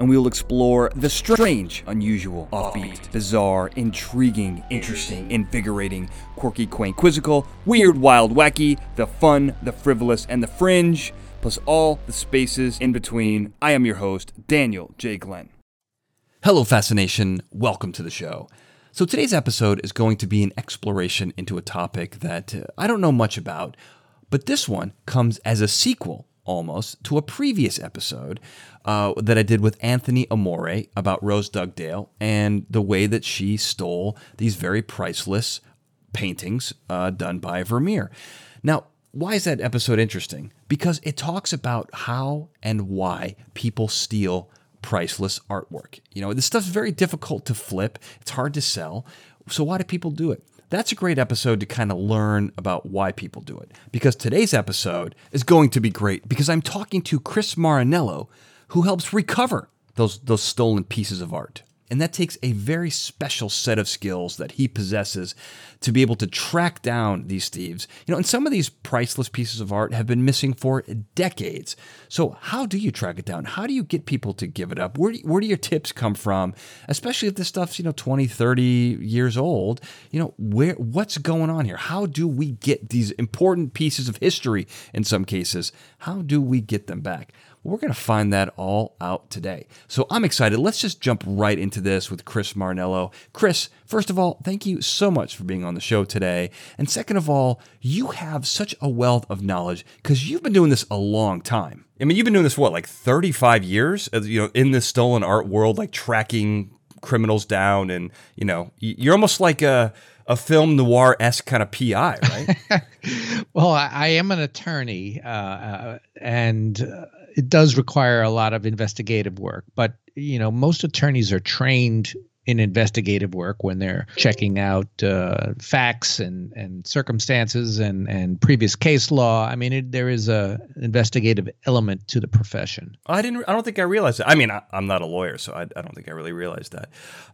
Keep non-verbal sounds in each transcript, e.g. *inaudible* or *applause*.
and we will explore the strange, unusual, offbeat, bizarre, intriguing, interesting, invigorating, quirky, quaint, quizzical, weird, wild, wacky, the fun, the frivolous, and the fringe, plus all the spaces in between. I am your host, Daniel J. Glenn. Hello, Fascination. Welcome to the show. So, today's episode is going to be an exploration into a topic that uh, I don't know much about, but this one comes as a sequel almost to a previous episode uh, that I did with Anthony Amore about Rose Dugdale and the way that she stole these very priceless paintings uh, done by Vermeer. Now, why is that episode interesting? Because it talks about how and why people steal priceless artwork. You know, this stuff's very difficult to flip, it's hard to sell. So, why do people do it? That's a great episode to kind of learn about why people do it. Because today's episode is going to be great because I'm talking to Chris Marinello, who helps recover those, those stolen pieces of art. And that takes a very special set of skills that he possesses to be able to track down these thieves. You know, and some of these priceless pieces of art have been missing for decades. So, how do you track it down? How do you get people to give it up? Where do, where do your tips come from? Especially if this stuff's, you know, 20, 30 years old. You know, where what's going on here? How do we get these important pieces of history in some cases? How do we get them back? We're going to find that all out today. So I'm excited. Let's just jump right into this with Chris Marinello. Chris, first of all, thank you so much for being on the show today. And second of all, you have such a wealth of knowledge because you've been doing this a long time. I mean, you've been doing this what, like 35 years? You know, in this stolen art world, like tracking criminals down, and you know, you're almost like a a film noir esque kind of PI, right? *laughs* well, I, I, am an attorney, uh, uh, and uh, it does require a lot of investigative work. But you know, most attorneys are trained in investigative work when they're checking out uh, facts and, and circumstances and, and previous case law. I mean, it, there is a investigative element to the profession. I didn't. I don't think I realized that. I mean, I, am not a lawyer, so I, I, don't think I really realized that.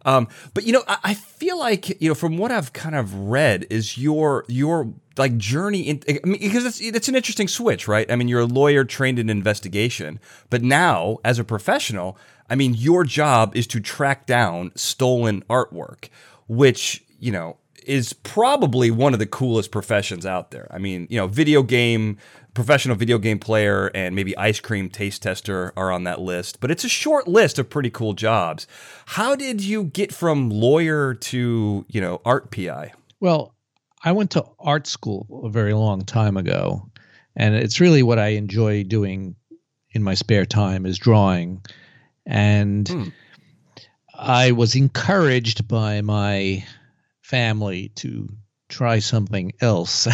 Um, but you know, I, I feel like you know, from what I've kind of read, is your your like journey in I mean, because it's it's an interesting switch, right? I mean, you're a lawyer trained in investigation, but now as a professional, I mean, your job is to track down stolen artwork, which you know is probably one of the coolest professions out there. I mean, you know, video game professional video game player and maybe ice cream taste tester are on that list, but it's a short list of pretty cool jobs. How did you get from lawyer to, you know, art PI? Well, I went to art school a very long time ago, and it's really what I enjoy doing in my spare time is drawing. And hmm. I was encouraged by my family to try something else,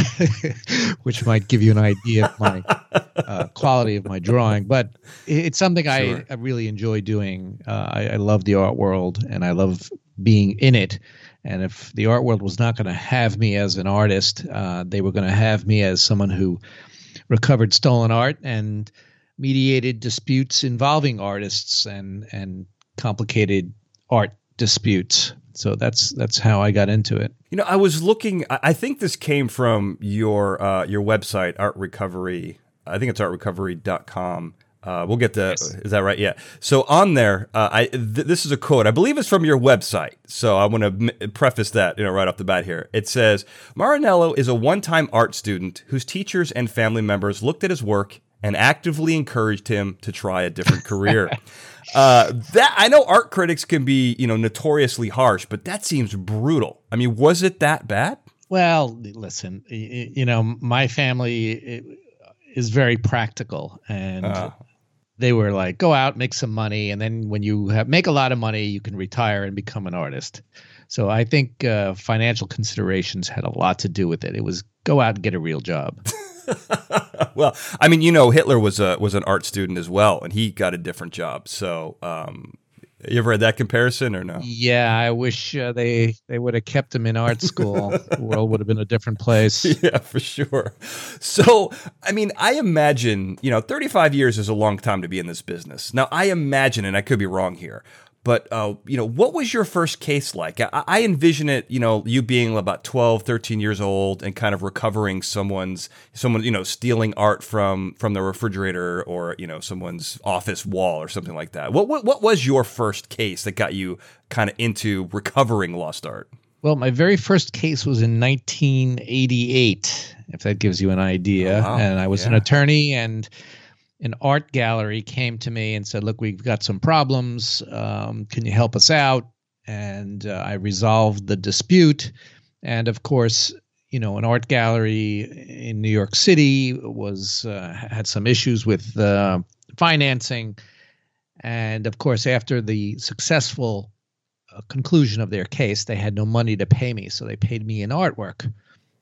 *laughs* which might give you an idea of my *laughs* uh, quality of my drawing. But it's something sure. I, I, really enjoy doing. Uh, I, I, love the art world and I love being in it. And if the art world was not going to have me as an artist, uh, they were going to have me as someone who recovered stolen art and mediated disputes involving artists and and complicated art disputes. So that's that's how I got into it. You know, I was looking. I think this came from your uh, your website, Art Recovery. I think it's artrecovery.com. Uh, we'll get to yes. is that right? Yeah. So on there, uh, I th- this is a quote. I believe it's from your website. So I want to m- preface that you know right off the bat here. It says Marinello is a one-time art student whose teachers and family members looked at his work and actively encouraged him to try a different career. *laughs* uh, that I know art critics can be you know notoriously harsh, but that seems brutal. I mean, was it that bad? Well, listen, you know, my family is very practical and. They were like, go out, make some money, and then when you have, make a lot of money, you can retire and become an artist. So I think uh, financial considerations had a lot to do with it. It was go out and get a real job. *laughs* well, I mean, you know, Hitler was a was an art student as well, and he got a different job. So, um, You ever had that comparison or no? Yeah, I wish uh, they they would have kept him in art school. *laughs* the world would have been a different place. *laughs* Yeah, for sure. So, I mean, I imagine, you know, 35 years is a long time to be in this business. Now, I imagine, and I could be wrong here, but, uh, you know, what was your first case like? I, I, envision it, you know, you being about 12, 13 years old and kind of recovering someone's, someone, you know, stealing art from, from the refrigerator or, you know, someone's office wall or something like that. What, what, what was your first case that got you kind of into recovering lost art? Well, my very first case was in 1988, if that gives you an idea. Oh, wow. And I was yeah. an attorney and an art gallery came to me and said, "Look, we've got some problems. Um, can you help us out?" And uh, I resolved the dispute. And of course, you know, an art gallery in New York City was uh, had some issues with uh, financing. And of course, after the successful uh, conclusion of their case, they had no money to pay me, so they paid me in artwork,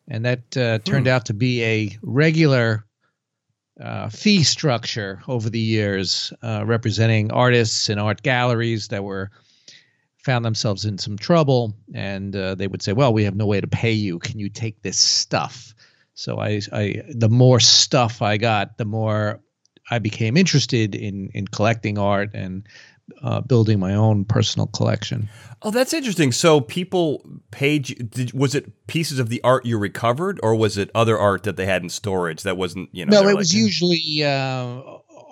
and that uh, turned hmm. out to be a regular uh, fee structure over the years, uh, representing artists and art galleries that were found themselves in some trouble, and uh, they would say, "Well, we have no way to pay you. Can you take this stuff?" So I, I, the more stuff I got, the more I became interested in in collecting art and uh, building my own personal collection. Oh, that's interesting. So people paid. Did, was it pieces of the art you recovered, or was it other art that they had in storage that wasn't? You know, no, it like, was usually uh,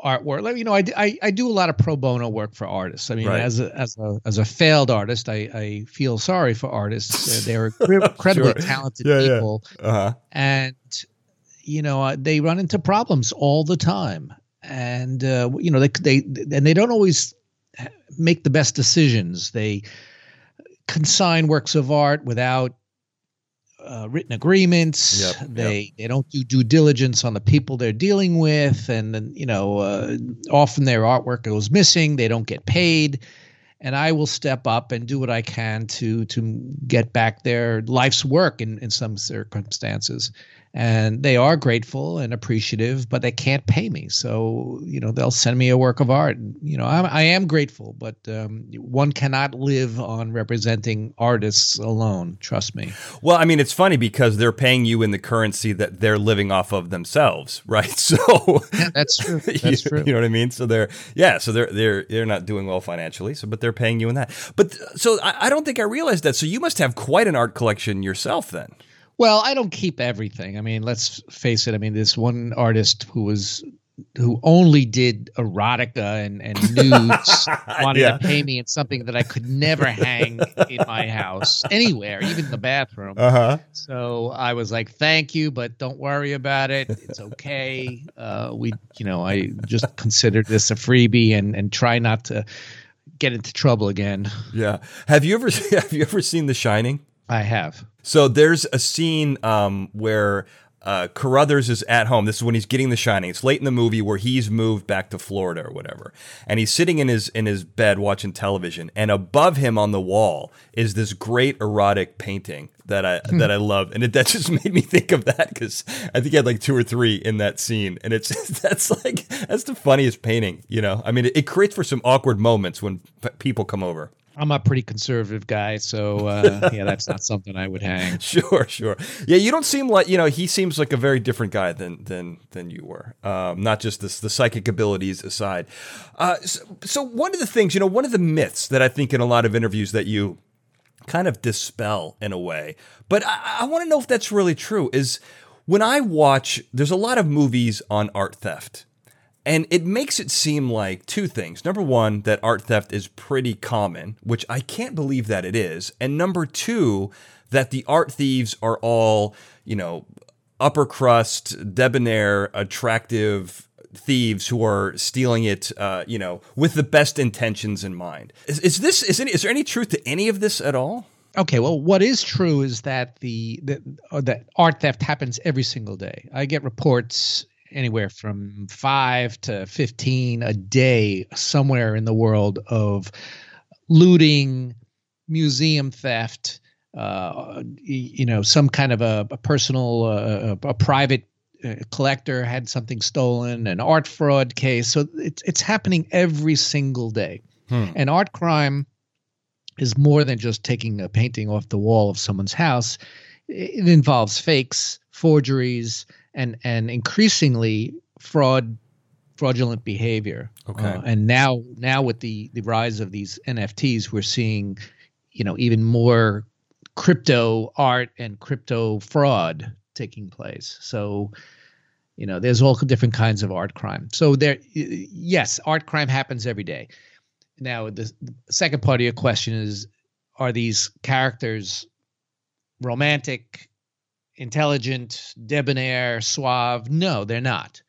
artwork. Like, you know, I, I, I do a lot of pro bono work for artists. I mean, right. as a as a as a failed artist, I I feel sorry for artists. They're *laughs* incredibly sure. talented yeah, people, yeah. Uh-huh. and you know uh, they run into problems all the time and uh, you know they they and they don't always make the best decisions. They consign works of art without uh, written agreements. Yep, they yep. they don't do due diligence on the people they're dealing with, and then you know uh, often their artwork goes missing. They don't get paid, and I will step up and do what I can to to get back their life's work in in some circumstances and they are grateful and appreciative, but they can't pay me. So you know they'll send me a work of art. You know I'm, I am grateful, but um, one cannot live on representing artists alone. Trust me. Well, I mean it's funny because they're paying you in the currency that they're living off of themselves, *laughs* right? So yeah, that's true. *laughs* That's you, true. You know what I mean? So they're yeah, so they're they're they're not doing well financially, so but they're paying you in that. But so I, I don't think I realized that. So you must have quite an art collection yourself then. Well, I don't keep everything. I mean, let's face it. I mean, this one artist who was who only did erotica and, and *laughs* nudes wanted yeah. to pay me in something that I could never hang in my house anywhere, even the bathroom. Uh-huh. So I was like, "Thank you, but don't worry about it. It's okay." Uh, we, you know, I just considered this a freebie and and try not to get into trouble again. Yeah. Have you ever *laughs* have you ever seen The Shining? I have. So there's a scene um, where uh, Crothers is at home. This is when he's getting The Shining. It's late in the movie where he's moved back to Florida or whatever, and he's sitting in his in his bed watching television. And above him on the wall is this great erotic painting that I hmm. that I love, and it, that just *laughs* made me think of that because I think he had like two or three in that scene, and it's *laughs* that's like that's the funniest painting. You know, I mean, it, it creates for some awkward moments when p- people come over. I'm a pretty conservative guy, so uh, *laughs* yeah, that's not something I would hang. Sure, sure. Yeah, you don't seem like you know. He seems like a very different guy than than than you were. Um, not just this, the psychic abilities aside. Uh, so, so one of the things, you know, one of the myths that I think in a lot of interviews that you kind of dispel in a way, but I, I want to know if that's really true. Is when I watch, there's a lot of movies on art theft and it makes it seem like two things. Number one, that art theft is pretty common, which I can't believe that it is. And number two, that the art thieves are all, you know, upper crust, debonair, attractive thieves who are stealing it, uh, you know, with the best intentions in mind. Is, is this is, any, is there any truth to any of this at all? Okay, well, what is true is that the, the uh, that art theft happens every single day. I get reports anywhere from five to 15 a day somewhere in the world of looting, museum theft, uh, you know, some kind of a, a personal, uh, a, a private uh, collector had something stolen, an art fraud case. So it's it's happening every single day. Hmm. And art crime is more than just taking a painting off the wall of someone's house. It involves fakes, forgeries, and and increasingly fraud, fraudulent behavior. Okay. Uh, and now now with the the rise of these NFTs, we're seeing, you know, even more crypto art and crypto fraud taking place. So you know there's all different kinds of art crime so there yes art crime happens every day now the, the second part of your question is are these characters romantic intelligent debonair suave no they're not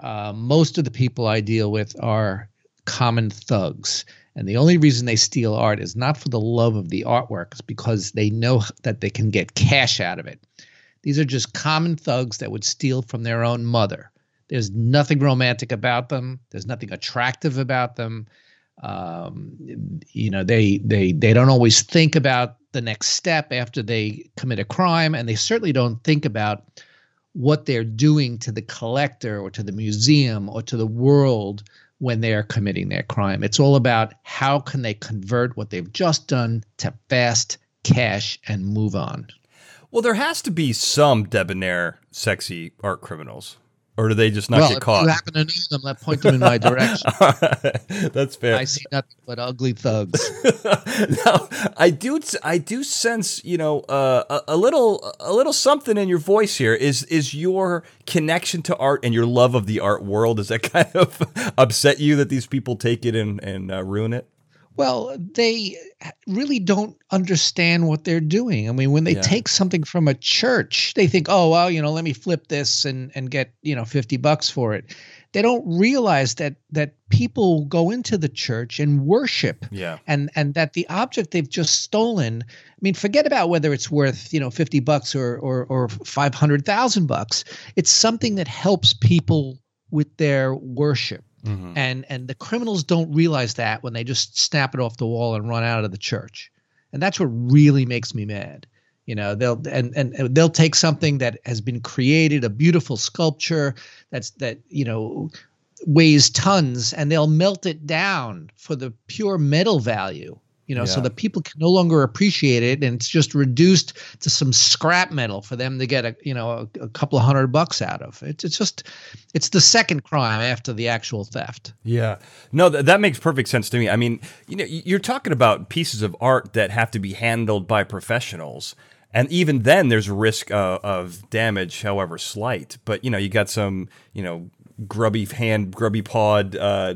uh, most of the people i deal with are common thugs and the only reason they steal art is not for the love of the artwork it's because they know that they can get cash out of it these are just common thugs that would steal from their own mother. There's nothing romantic about them. There's nothing attractive about them. Um, you know, they they they don't always think about the next step after they commit a crime, and they certainly don't think about what they're doing to the collector or to the museum or to the world when they are committing their crime. It's all about how can they convert what they've just done to fast cash and move on. Well, there has to be some debonair, sexy art criminals. Or do they just not well, get caught? If you happen to know them, let point them in my *laughs* direction. That's fair. I see nothing but ugly thugs. *laughs* now, I do, I do sense, you know, uh, a, a, little, a little something in your voice here. Is is your connection to art and your love of the art world? Does that *laughs* kind of upset you that these people take it and and uh, ruin it? Well, they really don't understand what they're doing. I mean, when they yeah. take something from a church, they think, "Oh, well, you know, let me flip this and and get, you know, 50 bucks for it." They don't realize that that people go into the church and worship. Yeah. And and that the object they've just stolen, I mean, forget about whether it's worth, you know, 50 bucks or or or 500,000 bucks. It's something that helps people with their worship Mm-hmm. And and the criminals don't realize that when they just snap it off the wall and run out of the church. And that's what really makes me mad. You know, they'll and, and they'll take something that has been created, a beautiful sculpture that's that, you know, weighs tons and they'll melt it down for the pure metal value you know, yeah. so that people can no longer appreciate it, and it's just reduced to some scrap metal for them to get a you know a, a, couple of hundred bucks out of. It's it's just it's the second crime after the actual theft. Yeah, no, th- that makes perfect sense to me. I mean, you know, you're talking about pieces of art that have to be handled by professionals. And even then, there's a risk uh, of damage, however slight. But you know, you got some, you know, grubby hand, grubby pawed uh,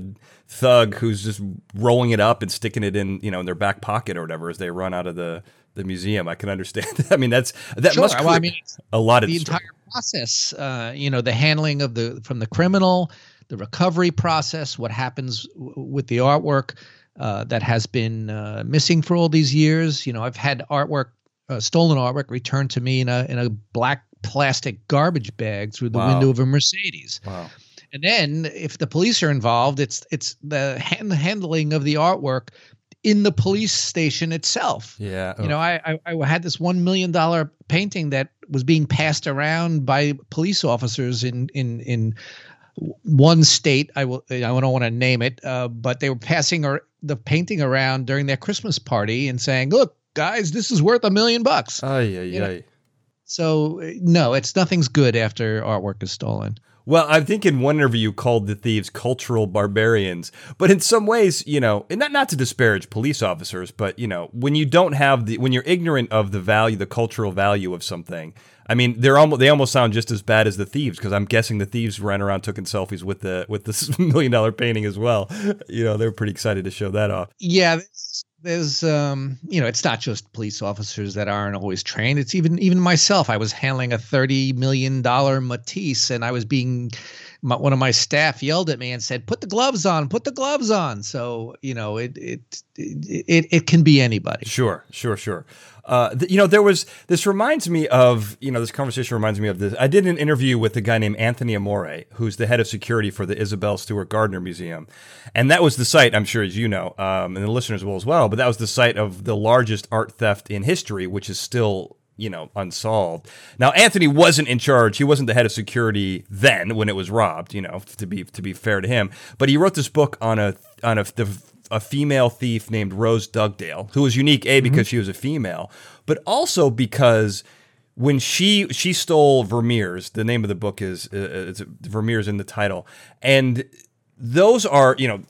thug who's just rolling it up and sticking it in you know in their back pocket or whatever as they run out of the the museum. I can understand. *laughs* I mean, that's that sure. must well, I mean, a lot of the entire process. Uh, you know, the handling of the from the criminal, the recovery process, what happens w- with the artwork uh, that has been uh, missing for all these years. You know, I've had artwork, uh, stolen artwork, returned to me in a in a black plastic garbage bag through the wow. window of a Mercedes. Wow. And then if the police are involved, it's it's the hand, handling of the artwork in the police station itself. Yeah. You know, I, I, I had this one million dollar painting that was being passed around by police officers in in in one state. I will I don't want to name it, uh, but they were passing or the painting around during their Christmas party and saying, "Look, guys, this is worth a million bucks." Oh yeah, yeah. So no, it's nothing's good after artwork is stolen. Well, I think in one interview you called the thieves cultural barbarians, but in some ways, you know, and not not to disparage police officers, but you know, when you don't have the when you're ignorant of the value, the cultural value of something, I mean, they're almost they almost sound just as bad as the thieves because I'm guessing the thieves ran around taking selfies with the with this *laughs* million dollar painting as well. You know, they're pretty excited to show that off. Yeah, there's um you know it's not just police officers that aren't always trained. It's even even myself. I was handling a 30 million dollar matisse and i was being my, one of my staff yelled at me and said put the gloves on put the gloves on. So you know it it it, it can be anybody. Sure sure sure uh, th- you know, there was this reminds me of you know this conversation reminds me of this. I did an interview with a guy named Anthony Amore, who's the head of security for the Isabel Stewart Gardner Museum, and that was the site. I'm sure as you know, um, and the listeners will as well. But that was the site of the largest art theft in history, which is still you know unsolved. Now Anthony wasn't in charge; he wasn't the head of security then when it was robbed. You know, to be to be fair to him, but he wrote this book on a on a the a female thief named Rose Dugdale, who was unique a because mm-hmm. she was a female, but also because when she she stole Vermeer's, the name of the book is uh, it's Vermeer's in the title, and those are you know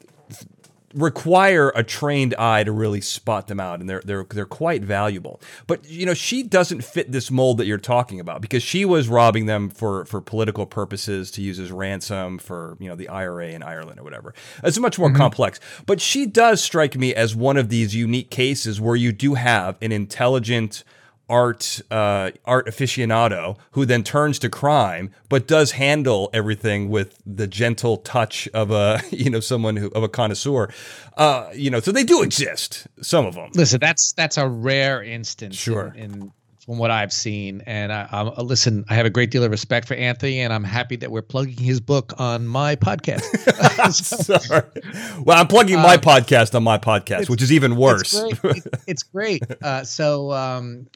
require a trained eye to really spot them out and they're they're they're quite valuable. But you know, she doesn't fit this mold that you're talking about because she was robbing them for for political purposes to use as ransom for, you know, the IRA in Ireland or whatever. It's much more mm-hmm. complex. But she does strike me as one of these unique cases where you do have an intelligent art uh, art aficionado who then turns to crime, but does handle everything with the gentle touch of a *laughs* you know someone who of a connoisseur. Uh, you know, so they do exist. Some of them. Listen, that's that's a rare instance. Sure. In, in from what I've seen, and I, I, uh, listen, I have a great deal of respect for Anthony, and I'm happy that we're plugging his book on my podcast. *laughs* *laughs* Sorry. Well, I'm plugging my um, podcast on my podcast, which is even worse. It's great. it's great. Uh, so um,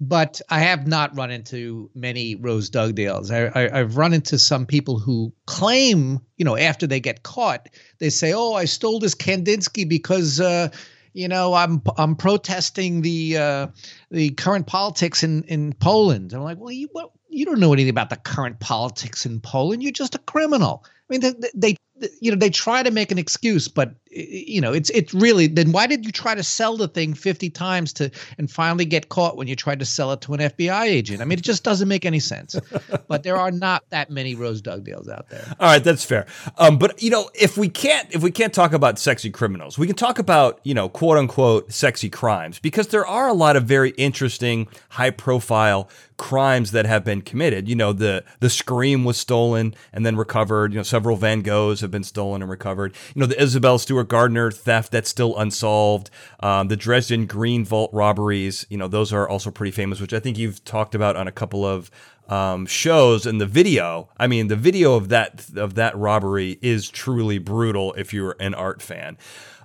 but I have not run into many Rose Dugdales. I, have run into some people who claim, you know, after they get caught, they say, "Oh, I stole this Kandinsky because." Uh, you know, I'm I'm protesting the uh, the current politics in, in Poland. I'm like, well, you well, you don't know anything about the current politics in Poland. You're just a criminal. I mean, they, they you know they try to make an excuse but you know it's it's really then why did you try to sell the thing 50 times to and finally get caught when you tried to sell it to an FBI agent I mean it just doesn't make any sense *laughs* but there are not that many Rose Dugdales out there all right that's fair um, but you know if we can't if we can't talk about sexy criminals we can talk about you know quote unquote sexy crimes because there are a lot of very interesting high profile crimes that have been committed. You know, the the Scream was stolen and then recovered. You know, several Van Goghs have been stolen and recovered. You know, the Isabel Stewart Gardner theft that's still unsolved. Um, the Dresden Green Vault robberies. You know, those are also pretty famous, which I think you've talked about on a couple of um, shows and the video. I mean, the video of that of that robbery is truly brutal if you're an art fan.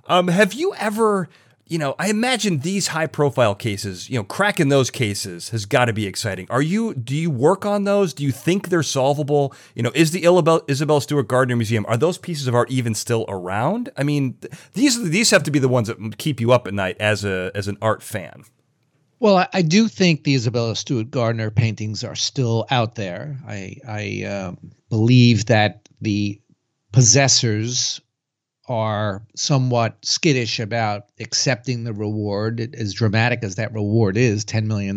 Um, have you ever you know, I imagine these high profile cases, you know, cracking those cases has got to be exciting. Are you, do you work on those? Do you think they're solvable? You know, is the Isabel, Isabel Stewart Gardner Museum, are those pieces of art even still around? I mean, these, these have to be the ones that keep you up at night as a, as an art fan. Well, I, I do think the Isabella Stewart Gardner paintings are still out there. I, I um, believe that the possessors are somewhat skittish about accepting the reward, as dramatic as that reward is, $10 million.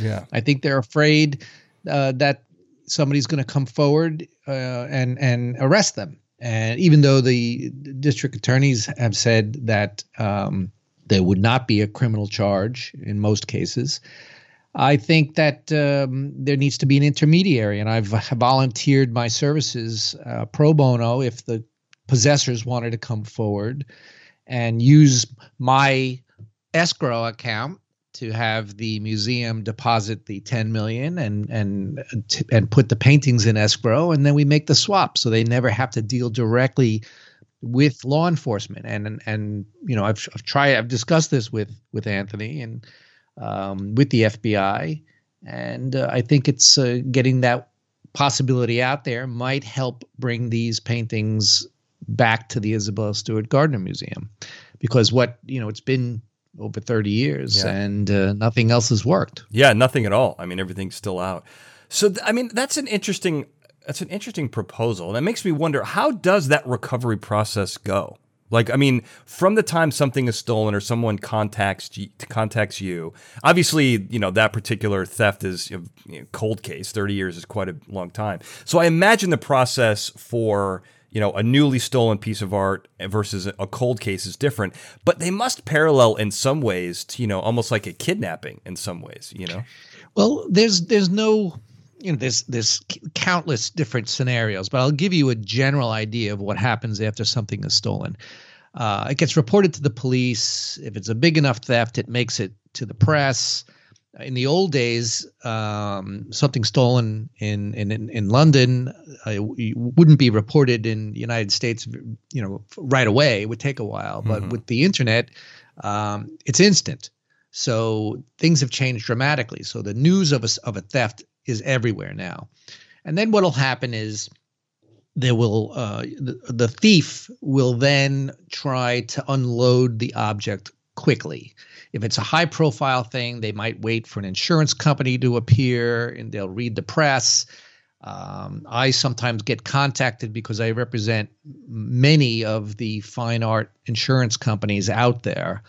Yeah. I think they're afraid uh, that somebody's going to come forward uh, and, and arrest them. And even though the district attorneys have said that um, there would not be a criminal charge in most cases, I think that um, there needs to be an intermediary, and I've volunteered my services uh, pro bono if the possessors wanted to come forward and use my escrow account to have the museum deposit the 10 million and and and put the paintings in escrow. And then we make the swap so they never have to deal directly with law enforcement. And and, and you know I've, I've tried I've discussed this with with Anthony and um, with the FBI and uh, I think it's uh, getting that possibility out there might help bring these paintings back to the Isabella Stewart Gardner Museum because what you know it's been over 30 years yeah. and uh, nothing else has worked. Yeah, nothing at all. I mean everything's still out. So th- I mean that's an interesting that's an interesting proposal. And it makes me wonder how does that recovery process go? Like, I mean, from the time something is stolen or someone contacts you, contacts you, obviously, you know that particular theft is a you know, cold case. Thirty years is quite a long time. So I imagine the process for you know, a newly stolen piece of art versus a cold case is different, but they must parallel in some ways to, you know, almost like a kidnapping in some ways, you know? Well, there's, there's no, you know, there's, there's countless different scenarios, but I'll give you a general idea of what happens after something is stolen. Uh, it gets reported to the police. If it's a big enough theft, it makes it to the press in the old days, um, something stolen in in in London uh, wouldn't be reported in the United States, you know, right away. It would take a while, but mm-hmm. with the internet, um, it's instant. So things have changed dramatically. So the news of a of a theft is everywhere now, and then what'll happen is there will uh, the, the thief will then try to unload the object quickly. If it's a high profile thing, they might wait for an insurance company to appear and they'll read the press. Um, I sometimes get contacted because I represent many of the fine art insurance companies out there.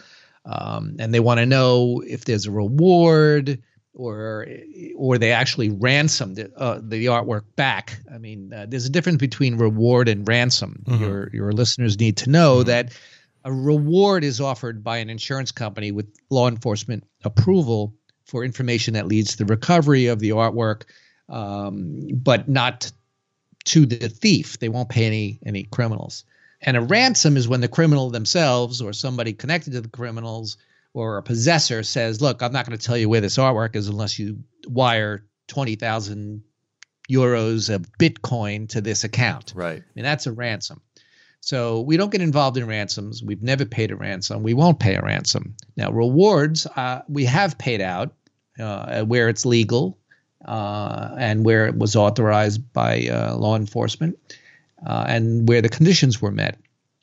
Um, and they want to know if there's a reward or or they actually ransom the, uh, the artwork back. I mean, uh, there's a difference between reward and ransom. Mm-hmm. Your your listeners need to know mm-hmm. that a reward is offered by an insurance company with law enforcement approval for information that leads to the recovery of the artwork, um, but not to the thief. They won't pay any any criminals. And a ransom is when the criminal themselves or somebody connected to the criminals or a possessor says, "Look, I'm not going to tell you where this artwork is unless you wire twenty thousand euros of Bitcoin to this account." Right. I mean, that's a ransom. So we don't get involved in ransoms. We've never paid a ransom. We won't pay a ransom. Now, rewards, uh, we have paid out uh, where it's legal uh, and where it was authorized by uh, law enforcement uh, and where the conditions were met.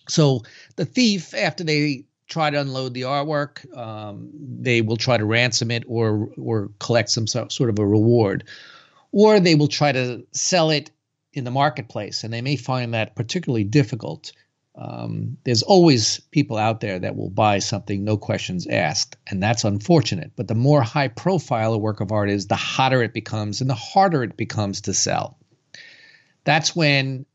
So the thief, after they try to unload the artwork, um, they will try to ransom it or or collect some sort of a reward, or they will try to sell it in the marketplace, and they may find that particularly difficult. Um, there's always people out there that will buy something, no questions asked, and that's unfortunate. But the more high profile a work of art is, the hotter it becomes and the harder it becomes to sell. That's when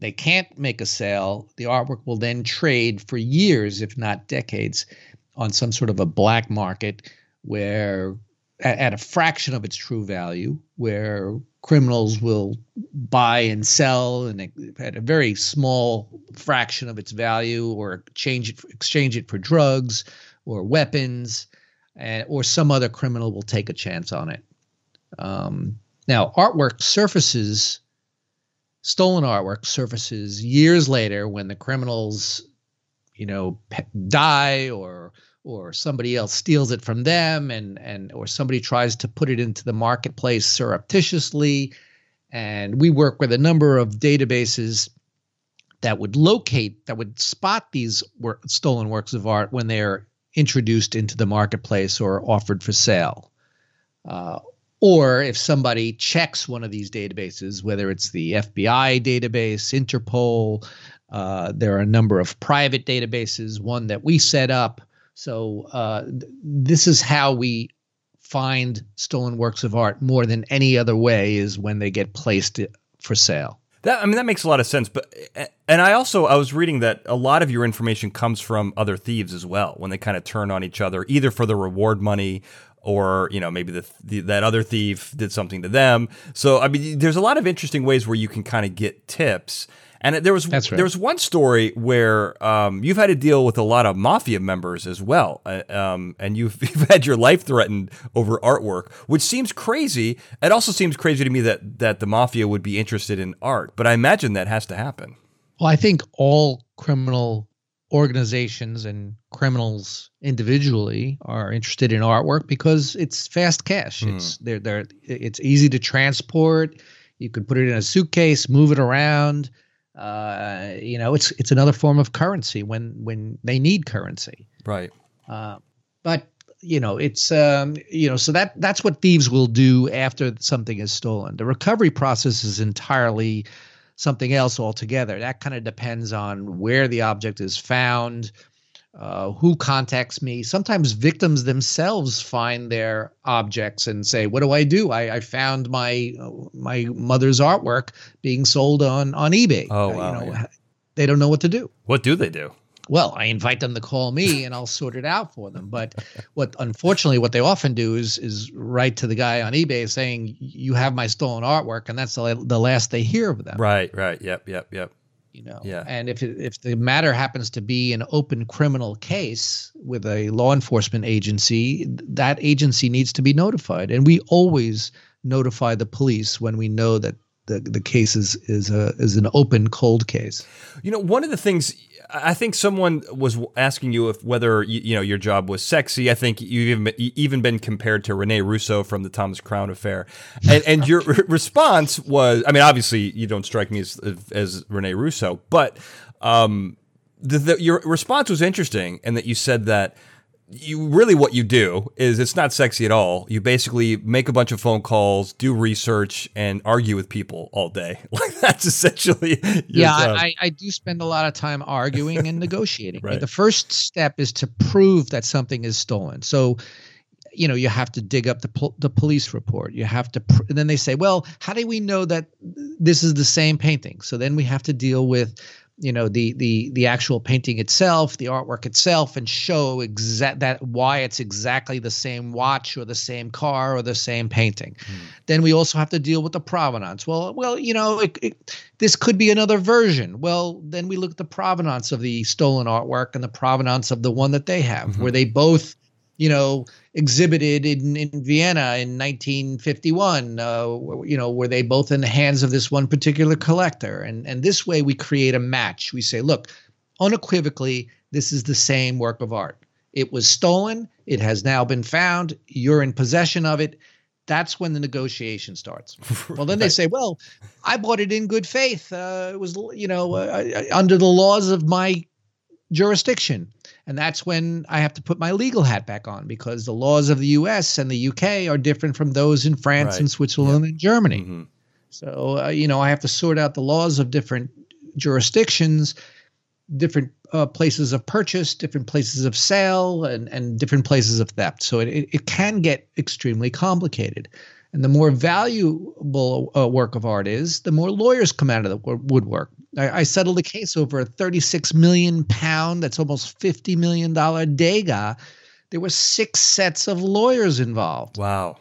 they can't make a sale. The artwork will then trade for years, if not decades, on some sort of a black market where at, a fraction of its true value, where criminals will buy and sell and at a very small fraction of its value or change it exchange it for drugs or weapons uh, or some other criminal will take a chance on it. Um, now artwork surfaces stolen artwork surfaces years later when the criminals you know die or or somebody else steals it from them and and or somebody tries to put it into the marketplace surreptitiously. And we work with a number of databases that would locate that would spot these work, stolen works of art when they're introduced into the marketplace or offered for sale. Uh, or if somebody checks one of these databases whether it's the fbi database interpol uh, there are a number of private databases one that we set up so uh, th- this is how we find stolen works of art more than any other way is when they get placed for sale. That, I mean, that makes a lot of sense. But and I also I was reading that a lot of your information comes from other thieves as well when they kind of turn on each other, either for the reward money or you know maybe the, the, that other thief did something to them. So I mean, there's a lot of interesting ways where you can kind of get tips. And there was right. there was one story where um, you've had to deal with a lot of mafia members as well, uh, um, and you've, *laughs* you've, had your life threatened over artwork, which seems crazy. It also seems crazy to me that that the mafia would be interested in art, but I imagine that has to happen. Well, I think all criminal organizations and criminals individually are interested in artwork because it's fast cash. Mm. It's they're, they're it's easy to transport. You could put it in a suitcase, move it around uh, you know, it's it's another form of currency when when they need currency. Right. Uh, but you know, it's um, you know, so that that's what thieves will do after something is stolen. The recovery process is entirely something else altogether. That kind of depends on where the object is found, uh, who contacts me. Sometimes victims themselves find their objects and say, "What do I do? I, I found my my mother's artwork being sold on on eBay." Oh wow! Uh, you know, yeah. They don't know what to do. What do they do? Well, I invite them to call me and I'll sort it out for them. But what unfortunately what they often do is is write to the guy on eBay saying you have my stolen artwork, and that's the, the last they hear of them. Right, right, yep, yep, yep you know. Yeah. And if it, if the matter happens to be an open criminal case with a law enforcement agency, that agency needs to be notified, and we always notify the police when we know that the, the case is is a is an open cold case. You know, one of the things I think someone was asking you if whether you, know your job was sexy. I think you've even, been compared to Rene Russo from the Thomas Crown Affair, and, and your response was, I mean, obviously you don't strike me as as Rene Russo, but um, the, the, your response was interesting, and that you said that you really what you do is it's not sexy at all. You basically make a bunch of phone calls, do research, and argue with people all day. *laughs* Like that's essentially. yeah, I, I, do spend a lot of time arguing and negotiating. *laughs* right. The first step is to prove that something is stolen. So. You know, you have to dig up the pol- the police report. You have to, pr- and then they say, "Well, how do we know that this is the same painting?" So then we have to deal with you know the the the actual painting itself the artwork itself and show exact that why it's exactly the same watch or the same car or the same painting mm. then we also have to deal with the provenance well well you know it, it, this could be another version well then we look at the provenance of the stolen artwork and the provenance of the one that they have mm-hmm. where they both you know, exhibited in, in Vienna in 1951. Uh, you know, were they both in the hands of this one particular collector? And and this way we create a match. We say, look, unequivocally, this is the same work of art. It was stolen. It has now been found. You're in possession of it. That's when the negotiation starts. *laughs* Well, then they say, "Well, I bought it in good faith. Uh, it was, you know, uh, under the laws of my jurisdiction." And that's when I have to put my legal hat back on because the laws of the US and the UK are different from those in France right. and Switzerland and Germany. Mm-hmm. So, uh, you know, I have to sort out the laws of different jurisdictions, different uh, places of purchase, different places of sale, and, and different places of theft. So it, it can get extremely complicated. And the more valuable a work of art is, the more lawyers come out of the woodwork. I, I settled a case over a 36 million pound, that's almost 50 million dollar Degas. There were six sets of lawyers involved. Wow.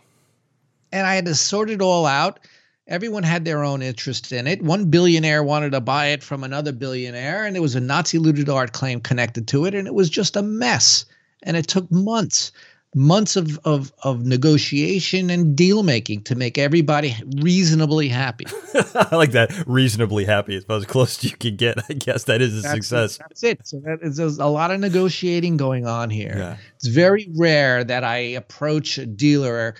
And I had to sort it all out. Everyone had their own interest in it. One billionaire wanted to buy it from another billionaire, and there was a Nazi looted art claim connected to it, and it was just a mess. And it took months months of, of, of negotiation and deal making to make everybody reasonably happy. *laughs* I like that. Reasonably happy. It's about as close as you can get. I guess that is a that's success. It, that's it. So that is, there's a lot of negotiating going on here. Yeah. It's very rare that I approach a dealer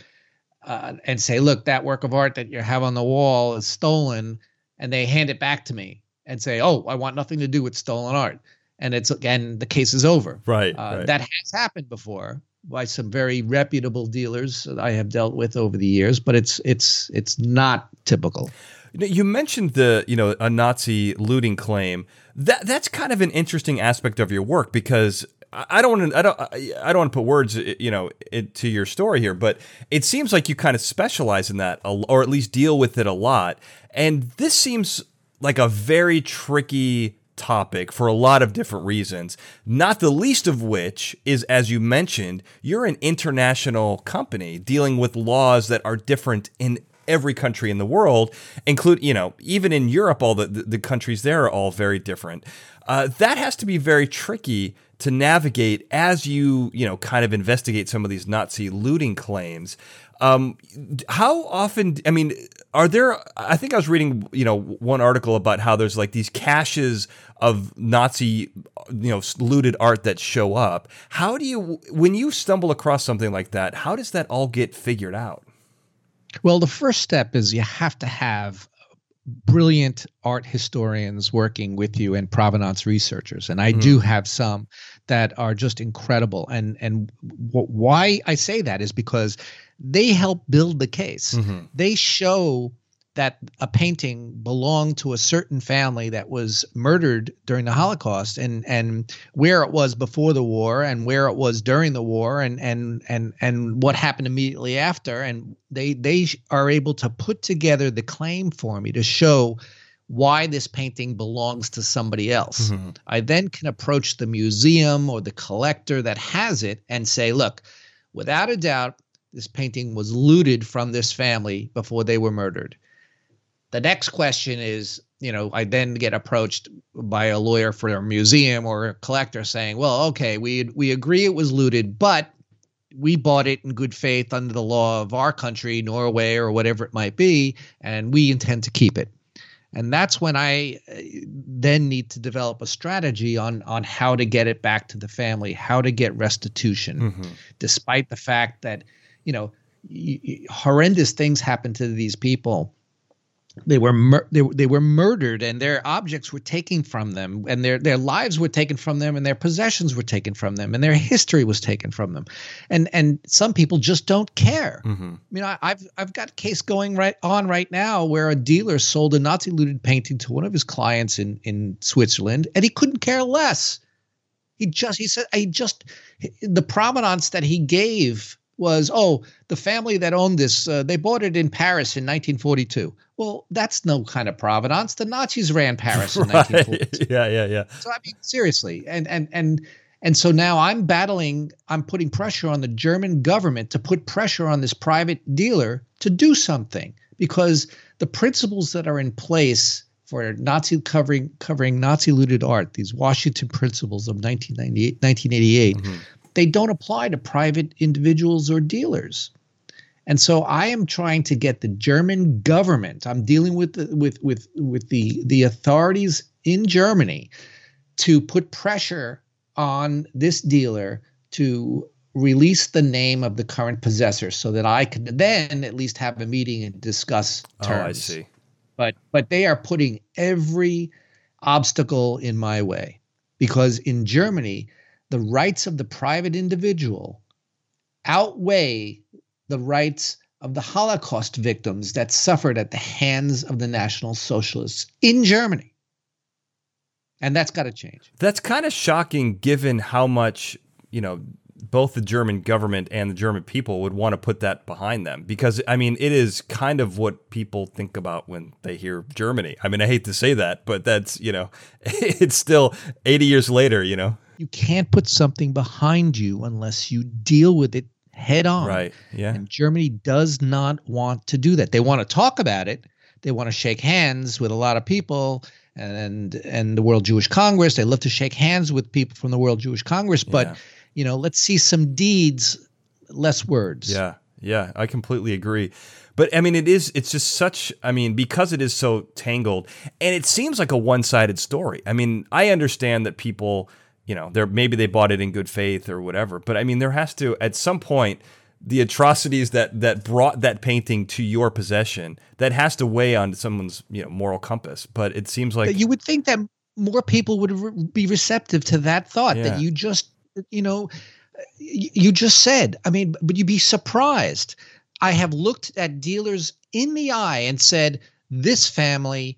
uh, and say, look, that work of art that you have on the wall is stolen. And they hand it back to me and say, oh, I want nothing to do with stolen art. And it's again, the case is over. Right, uh, right. That has happened before by some very reputable dealers that I have dealt with over the years, but it's it's it's not typical. You mentioned the you know a Nazi looting claim. That that's kind of an interesting aspect of your work because I don't want to I don't I don't want to put words eh, you know into your story here, but it seems like you kind of specialize in that or at least deal with it a lot. And this seems like a very tricky topic for a lot of different reasons, not the least of which is, as you mentioned, you're an international company dealing with laws that are different in every country in the world, include you know even in Europe, all the the countries there are all very different. Uh, that has to be very tricky to navigate as you you know kind of investigate some of these Nazi looting claims. Um, how often? I mean, are there? I think I was reading, you know, one article about how there's like these caches of Nazi, you know, looted art that show up. How do you, when you stumble across something like that, how does that all get figured out? Well, the first step is you have to have brilliant art historians working with you and provenance researchers and i mm. do have some that are just incredible and and w- why i say that is because they help build the case. Mm-hmm. They show that a painting belonged to a certain family that was murdered during the Holocaust and and where it was before the war and where it was during the war and and and and what happened immediately after and they they are able to put together the claim for me to show why this painting belongs to somebody else. Mm-hmm. I then can approach the museum or the collector that has it and say, look, without a doubt this painting was looted from this family before they were murdered. The next question is, you know, I then get approached by a lawyer for a museum or a collector saying, "Well, okay, we we agree it was looted, but we bought it in good faith under the law of our country, Norway or whatever it might be, and we intend to keep it." and that's when I uh, then need to develop a strategy on on how to get it back to the family, how to get restitution, mm-hmm. despite the fact that you know horrendous things happened to these people. They were mur- they, they were murdered and their objects were taken from them and their their lives were taken from them and their possessions were taken from them and their history was taken from them. And and some people just don't care. Mm-hmm. i mean I, have i've got a case going right on right now where a dealer sold a nazi looted painting to one of his clients in in switzerland and he couldn't care less. He just he said he just the provenance that he gave was oh the family that owned this uh, they bought it in paris in 1942 well that's no kind of provenance. The nazis ran *laughs* paris in right. 1942 *laughs* yeah yeah yeah. So i mean seriously. And and and and so now i'm battling i'm putting pressure on the german government to put pressure on this private dealer to do something because the principles that are in place for Nazi covering covering Nazi looted art, these Washington principles of 1998, 1988, mm-hmm they don't apply to private individuals or dealers. And so I am trying to get the German government, I'm dealing with the, with with with the the authorities in Germany to put pressure on this dealer to release the name of the current possessor so that I can then at least have a meeting and discuss terms. Oh, I see. But but they are putting every obstacle in my way because in Germany the rights of the private individual outweigh the rights of the Holocaust victims that suffered at the hands of the National Socialists in Germany. And that's got to change. That's kind of shocking given how much, you know, both the German government and the German people would want to put that behind them because I mean it is kind of what people think about when they hear Germany. I mean I hate to say that, but that's, you know, *laughs* it's still 80 years later, you know. You can't put something behind you unless you deal with it head on. Right. Yeah. And Germany does not want to do that. They want to talk about it. They want to shake hands with a lot of people and and the World Jewish Congress. They love to shake hands with people from the World Jewish Congress, but yeah. you know, let's see some deeds, less words. Yeah. Yeah, I completely agree. But I mean, it is, it's just such, I mean, because it is so tangled and it seems like a one sided story. I mean, I understand that people, you know, they're maybe they bought it in good faith or whatever. But I mean, there has to at some point the atrocities that that brought that painting to your possession that has to weigh on someone's you know moral compass. But it seems like you would think that more people would re- be receptive to that thought yeah. that you just you know you just said. I mean, but you'd be surprised. I have looked at dealers in the eye and said, this family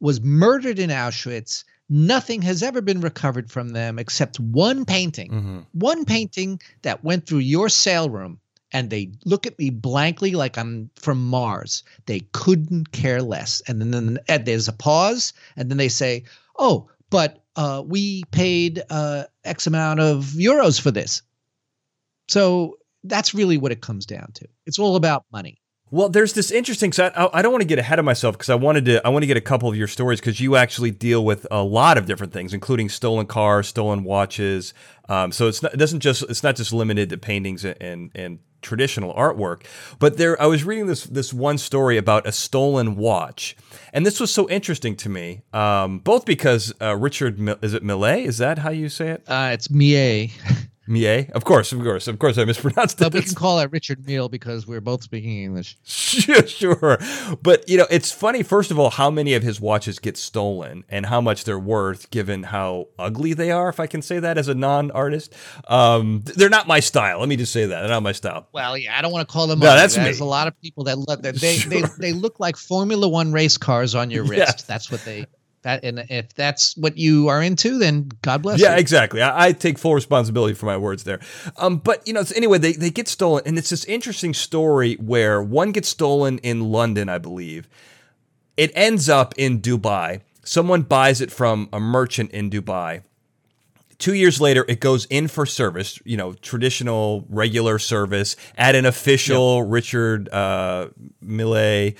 was murdered in Auschwitz Nothing has ever been recovered from them except one painting, mm-hmm. one painting that went through your sale room. And they look at me blankly like I'm from Mars. They couldn't care less. And then, and there's a pause, and then they say, "Oh, but uh, we paid uh, X amount of euros for this." So that's really what it comes down to. It's all about money. Well, there's this interesting. So I, I don't want to get ahead of myself because I wanted to. I want to get a couple of your stories because you actually deal with a lot of different things, including stolen cars, stolen watches. Um, so it's not, it doesn't just it's not just limited to paintings and and traditional artwork. But there, I was reading this this one story about a stolen watch, and this was so interesting to me. Um, both because uh, Richard is it Millet? Is that how you say it? Uh, it's Millet. *laughs* Mie? Of course, of course, of course. I mispronounced it. we can call it Richard Mille because we're both speaking English. *laughs* Sure, sure. But you know, it's funny. First of all, how many of his watches get stolen, and how much they're worth, given how ugly they are. If I can say that as a non-artist, um, they're not my style. Let me just say that they're not my style. Well, yeah, I don't want to call them. No, ugly. that's There's me. a lot of people that look that they, *laughs* sure. they they look like Formula One race cars on your *laughs* wrist. Yes. That's what they that and if that's what you are into then god bless yeah you. exactly. I, I, take full responsibility for my words there. Um, but you know so anyway they, they get stolen and it's this interesting story where one gets stolen in london i believe. It ends up in dubai. Someone buys it from a merchant in dubai. Two years later it goes in for service you know traditional regular service at an official yep. richard uh, millet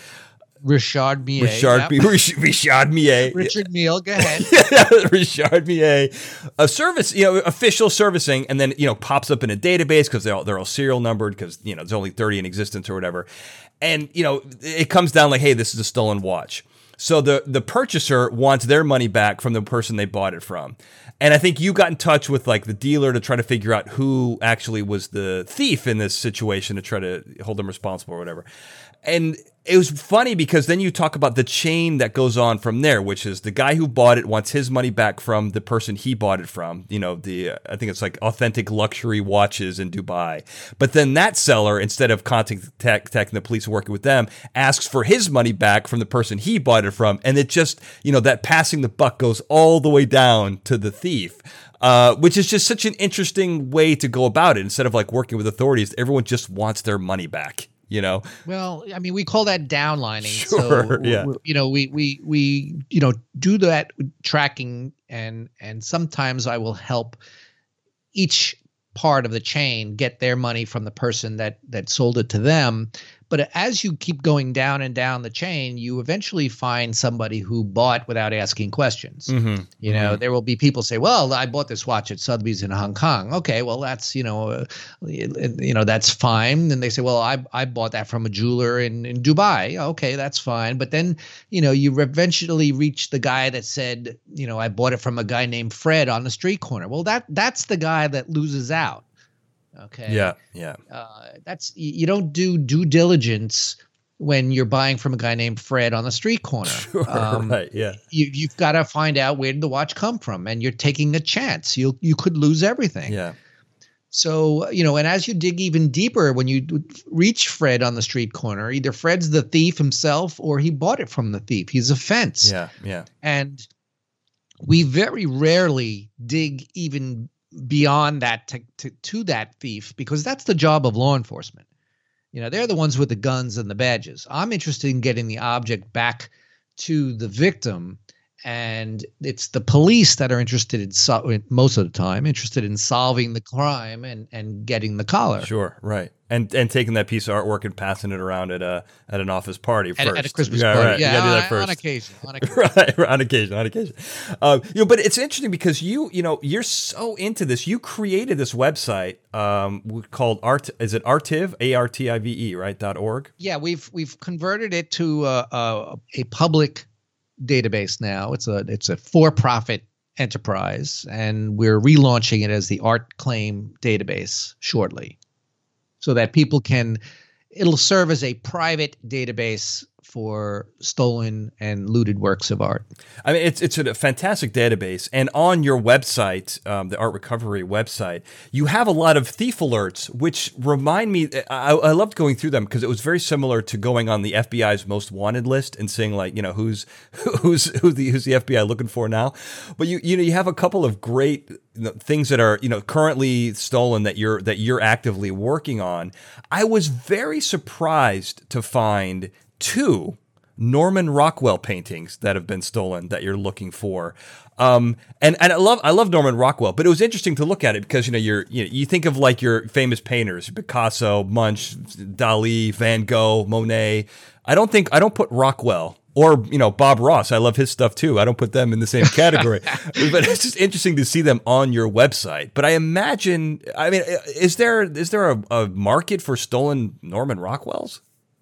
Richard Mille. Richard, yep. Richard Mille. Richard Mille, go ahead. *laughs* Richard Mille. A service, you know, official servicing, and then, you know, pops up in a database because they're all, they're all serial numbered because, you know, there's only 30 in existence or whatever. And, you know, it comes down like, hey, this is a stolen watch. So the the purchaser wants their money back from the person they bought it from. And I think you got in touch with like the dealer to try to figure out who actually was the thief in this situation to try to hold them responsible or whatever. And it was funny because then you talk about the chain that goes on from there, which is the guy who bought it wants his money back from the person he bought it from. You know, the I think it's like authentic luxury watches in Dubai. But then that seller, instead of contacting the police and working with them, asks for his money back from the person he bought it from, and it just you know that passing the buck goes all the way down to the thief. Uh, which is just such an interesting way to go about it. Instead of like working with authorities, everyone just wants their money back you know? Well i mean we call that downlining. Sure, so *laughs* yeah. you know we we we you know do that tracking and and sometimes i will help each part of the chain get their money from the person that that sold it to them but as you keep going down and down the chain, you eventually find somebody who bought without asking questions. Mm-hmm. You know, mm-hmm. there will be people say, "Well, I bought this watch at Sotheby's in Hong Kong." Okay, well, that's you know, uh, you know, that's fine. And they say, "Well, I I bought that from a jeweler in in Dubai." Okay, that's fine. But then you know, you eventually reach the guy that said, you know, I bought it from a guy named Fred on the street corner. Well, that that's the guy that loses out Okay. Yeah. Yeah. Uh, that's you don't do due diligence when you're buying from a guy named Fred on the street corner. *laughs* Sure, um, right. Yeah. You, you've got to find out where did the watch come from, and you're taking a chance. You you could lose everything. Yeah. So, you know, and as you dig even deeper, when you reach Fred on the street corner, either Fred's the thief himself or he bought it from the thief. He's a fence. Yeah. Yeah. And we very rarely dig even beyond that to, to, to that thief because that's the job of law enforcement. You know, they're the ones with the guns and the badges. I'm interested in getting the object back to the victim and it's the police that are interested in so- most of the time interested in solving the crime and and getting the collar. Sure, right. And and taking that piece of artwork and passing it around at a at an office party first. At, at a Christmas yeah, party, right. yeah, you gotta do that on, first. on occasion, on *laughs* occasion. right, on occasion, on occasion. Um, you know, but it's interesting because you, you know, you're so into this. You created this website um, called Art. Is it Artiv? A R T I V E, right? dot org. Yeah, we've we've converted it to a, a, a public database now. It's a it's a for-profit enterprise, and we're relaunching it as the Art Claim database shortly, so that people can. It'll serve as a private database for stolen and looted works of art. I mean, it's it's a fantastic database, and on your website, um, the Art Recovery website, you have a lot of thief alerts, which remind me. I, I loved going through them because it was very similar to going on the FBI's most wanted list and seeing like you know who's *laughs* who's who's the who's the FBI looking for now. But you you know you have a couple of great things that are you know currently stolen that you're that you're actively working on. I was very surprised to find two Norman Rockwell paintings that have been stolen that you're looking for. Um, and and I love I love Norman Rockwell, but it was interesting to look at it because you know you're you, know, you think of like your famous painters Picasso, Munch, Dali, Van Gogh, Monet. I don't think I don't put Rockwell or you know Bob Ross. I love his stuff too. I don't put them in the same *laughs* category, but it's just interesting to see them on your website. But I imagine, I mean, is there is there a, a market for stolen Norman Rockwells?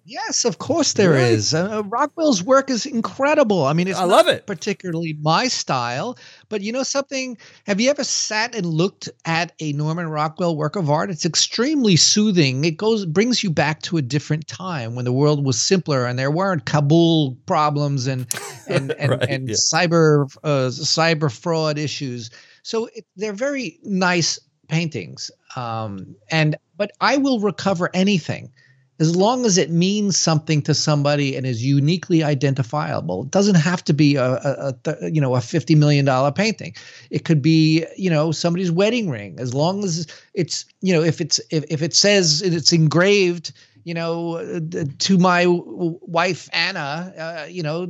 Yes, of course there is. Uh, Rockwell's work is incredible. I mean, it's I love it. particularly my style, but you know something? Have you ever sat and looked at a Norman Rockwell work of art? It's extremely soothing. It goes brings you back to a different time when the world was simpler and there weren't Kabul problems and *laughs* and and, right, and yeah. cyber uh, cyber fraud issues. So it, they're very nice paintings. Um, and but I will recover anything as long as it means something to somebody and is uniquely identifiable. It doesn't have to be a, a, a, you know a fifty million dollar painting. It could be you know somebody's wedding ring. As long as it's you know if it's if, if it says it's engraved you know to my wife Anna uh, you know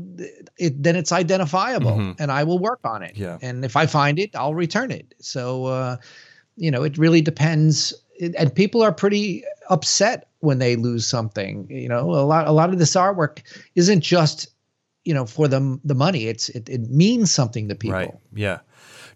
it, then it's identifiable mm-hmm. and I will work on it. Yeah. And if I find it, I'll return it. So uh, you know it really depends. And people are pretty upset when they lose something. You know, a lot a lot of this artwork isn't just you know for the the money. It's it, it means something to people. Right. Yeah.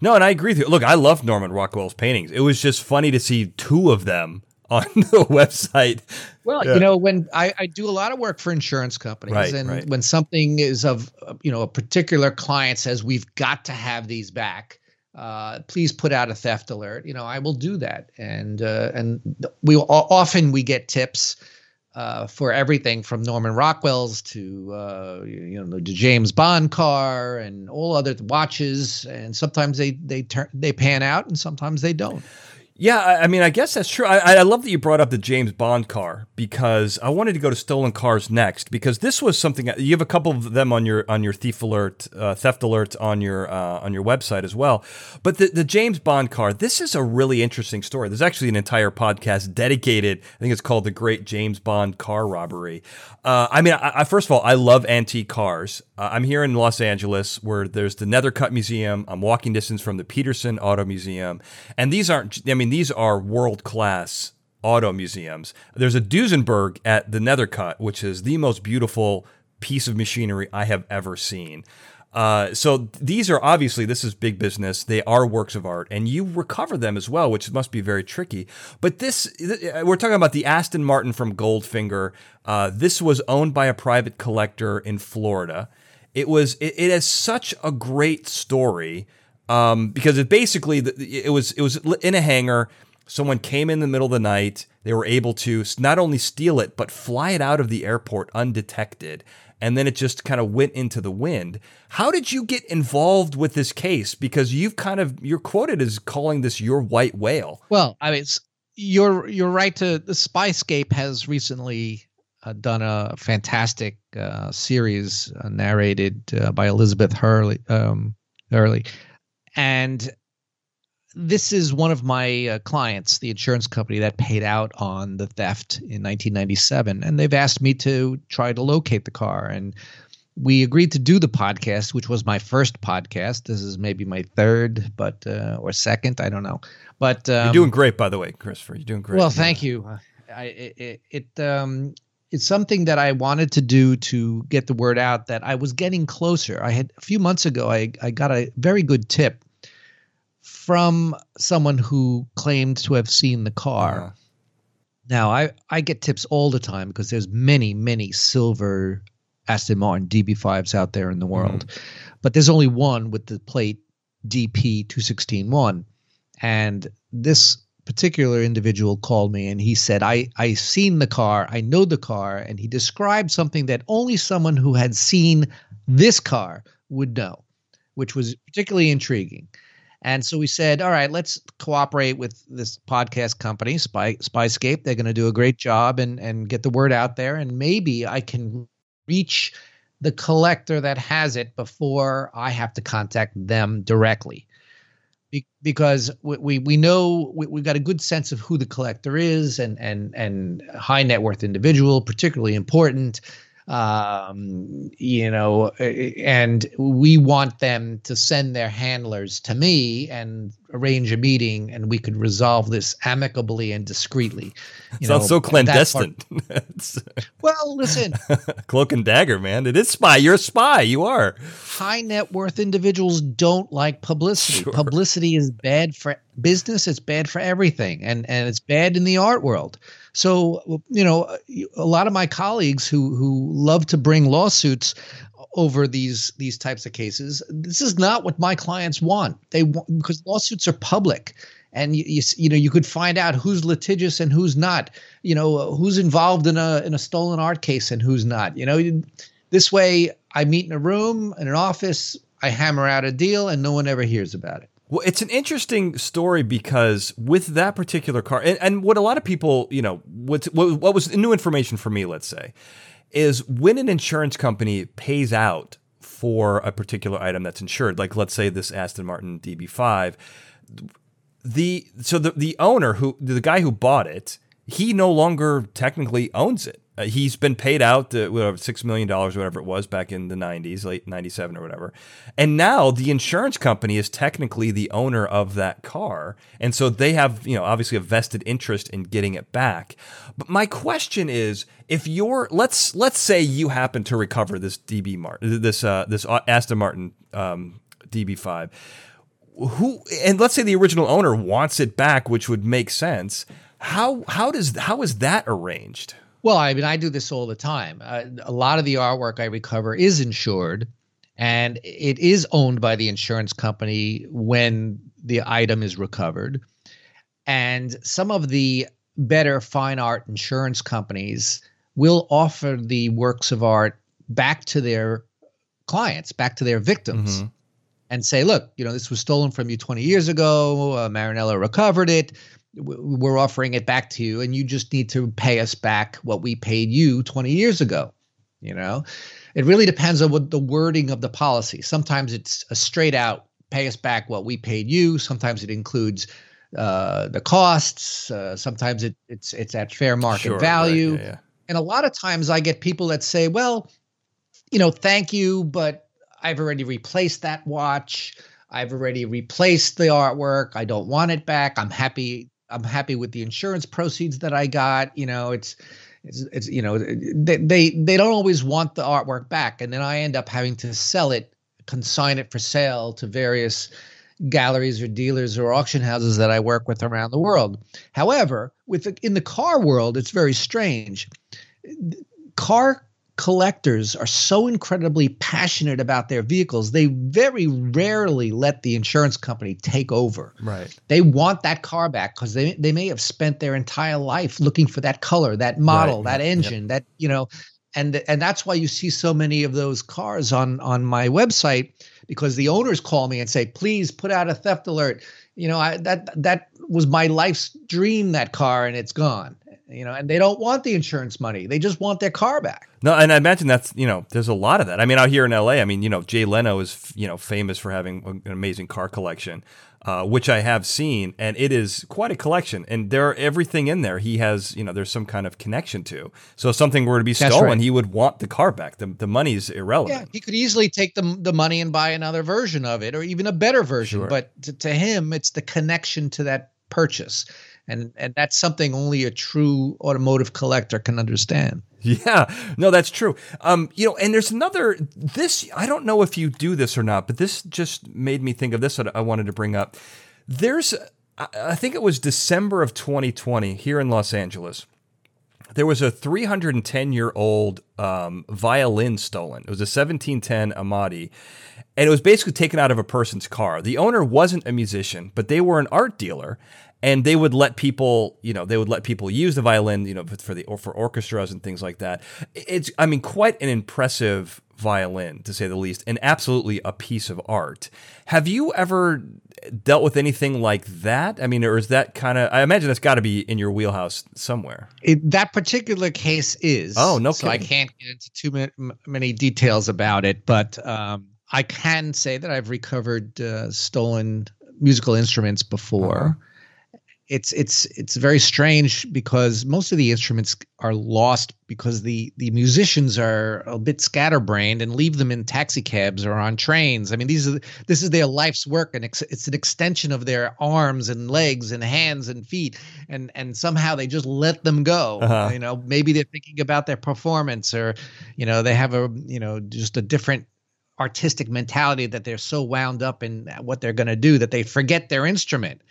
No, and I agree with you. Look, I love Norman Rockwell's paintings. It was just funny to see two of them *laughs* on the website. Well, yeah. you know, when I, I, do a lot of work for insurance companies, right, and right. when something is of, you know, a particular client says we've got to have these back, uh, please put out a theft alert. You know, I will do that, and uh, and we often we get tips uh, for everything from Norman Rockwell's to uh, you know the James Bond car and all other watches, and sometimes they they turn they pan out, and sometimes they don't. Yeah, I mean, I guess that's true. I, I, love that you brought up the James Bond car because I wanted to go to stolen cars next because this was something you have a couple of them on your on your thief alert, uh, theft alert on your uh, on your website as well. But the the James Bond car, this is a really interesting story. There's actually an entire podcast dedicated. I think it's called the Great James Bond Car Robbery. Uh, I mean, I, I, first of all, I love antique cars. Uh, I'm here in Los Angeles where there's the Nethercutt Museum. I'm walking distance from the Petersen Auto Museum, and these aren't. I mean mean, these are world class auto museums. There's a Duesenberg at the Nethercutt, which is the most beautiful piece of machinery I have ever seen. Uh, so these are obviously this is big business. They are works of art, and you recover them as well, which must be very tricky. But this, we're talking about the Aston Martin from Goldfinger. Uh, this was owned by a private collector in Florida. It was it, it has such a great story um, because it basically it was it was in a hangar. Someone came in the middle of the night. They were able to not only steal it but fly it out of the airport undetected, and then it just kind of went into the wind. How did you get involved with this case? Because you've kind of you're quoted as calling this your white whale. Well, I mean, you're you're right. To the Spyscape has recently uh, done a fantastic uh, series uh, narrated uh, by Elizabeth Hurley. Um, Hurley and this is one of my uh, clients, the insurance company that paid out on the theft in 1997. And they've asked me to try to locate the car. And we agreed to do the podcast, which was my first podcast. This is maybe my third, but uh, or second, I don't know. But um, you're doing great, by the way, Christopher. You're doing great. Well, thank you. I, it, it um, it's something that I wanted to do to get the word out that I was getting closer. I had a few months ago, I, I got a very good tip from someone who claimed to have seen the car. Uh-huh. Now, I, I get tips all the time because there's many, many silver Aston Martin DB5s out there in the world. Mm. But there's only one with the plate DP2161. And this particular individual called me and he said, I, I seen the car, I know the car, and he described something that only someone who had seen this car would know, which was particularly intriguing. And so we said, all right, let's cooperate with this podcast company, Spy Spyscape. They're going to do a great job and and get the word out there, and maybe I can reach the collector that has it before I have to contact them directly because we, we know we, we've got a good sense of who the collector is and and and high net worth individual particularly important um, you know, and we want them to send their handlers to me and arrange a meeting, and we could resolve this amicably and discreetly. You Sounds know, so clandestine. *laughs* well, listen, *laughs* cloak and dagger, man. It is spy. You're a spy. You are. High net worth individuals don't like publicity. Sure. Publicity is bad for business. It's bad for everything, and and it's bad in the art world. So, you know, a lot of my colleagues who who love to bring lawsuits over these these types of cases, this is not what my clients want. They want because lawsuits are public. And you, you, you know you could find out who's litigious and who's not. You know who's involved in a in a stolen art case and who's not. You know this way i meet in a room in an office i hammer out a deal and no one ever hears about it well, it's an interesting story because with that particular car, and, and what a lot of people, you know, what, what was new information for me, let's say, is when an insurance company pays out for a particular item that's insured, like let's say this Aston Martin DB5, the so the the owner who the guy who bought it, he no longer technically owns it. Uh, he's been paid out uh, whatever six million dollars, whatever it was back in the '90s, late '97 or whatever. And now the insurance company is technically the owner of that car, and so they have, you know, obviously a vested interest in getting it back. But my question is, if you're let's let's say you happen to recover this DB Martin, this uh, this Aston Martin um, DB5, who and let's say the original owner wants it back, which would make sense How how does how is that arranged? Well, I mean, I do this all the time. Uh, a lot of the artwork I recover is insured, and it is owned by the insurance company when the item is recovered. And some of the better fine art insurance companies will offer the works of art back to their clients, back to their victims, mm-hmm. and say, look, you know, this was stolen from you 20 years ago. Uh, Marinello recovered it. We're offering it back to you, and you just need to pay us back what we paid you 20 years ago. You know, it really depends on what the wording of the policy. Sometimes it's a straight out pay us back what we paid you. Sometimes it includes uh, the costs. Uh, sometimes it, it's it's at fair market sure, value. Right, yeah, yeah. And a lot of times I get people that say, well, you know, thank you, but I've already replaced that watch. I've already replaced the artwork. I don't want it back. I'm happy. I'm happy with the insurance proceeds that I got. You know, it's it's, it's you know they, they they don't always want the artwork back, and then I end up having to sell it, consign it for sale to various galleries or dealers or auction houses that I work with around the world. However, with the, in the car world, it's very strange. Car collectors are so incredibly passionate about their vehicles they very rarely let the insurance company take over. Right. They want that car back because they, they may have spent their entire life looking for that color that model right. that engine yep. that you know and and that's why you see so many of those cars on on my website because the owners call me and say please put out a theft alert. You know I, that that was my life's dream that car and it's gone you know, and they don't want the insurance money. They just want their car back. No, and I imagine that's, you know, there's a lot of that. I mean, out here in LA, I mean, you know, Jay Leno is, you know, famous for having an amazing car collection, uh, which I have seen, and it is quite a collection. And there, are everything in there, he has, you know, there's some kind of connection to. So if something were to be stolen, right. he would want the car back. The, the money's irrelevant. Yeah, he could easily take the, the money and buy another version of it or even a better version. Sure. But to, to him, it's the connection to that purchase and and that's something only a true automotive collector can understand. Yeah. No that's true. Um you know and there's another this i don't know if you do this or not but this just made me think of this that i wanted to bring up. There's i think it was december of 2020 here in los angeles. There was a 310 year old um, violin stolen. It was a 1710 Amati, and it was basically taken out of a person's car. The owner wasn't a musician, but they were an art dealer, and they would let people, you know, they would let people use the violin, you know, for the or for orchestras and things like that. It's, I mean, quite an impressive violin to say the least, and absolutely a piece of art. Have you ever dealt with anything like that? I mean, or is that kind of? I imagine that's got to be in your wheelhouse somewhere. It, that particular case is. Oh no! So kidding. I can't get into too many, many details about it, but um, I can say that I've recovered uh, stolen musical instruments before. Uh-huh it's it's it's very strange because most of the instruments are lost because the the musicians are a bit scatterbrained and leave them in taxi cabs or on trains. I mean, these are this is their life's work, and it's an extension of their arms and legs and hands and feet, and and somehow they just let them go. Uh-huh. You know, maybe they're thinking about their performance, or you know, they have a you know just a different artistic mentality that they're so wound up in what they're going to do that they forget their instrument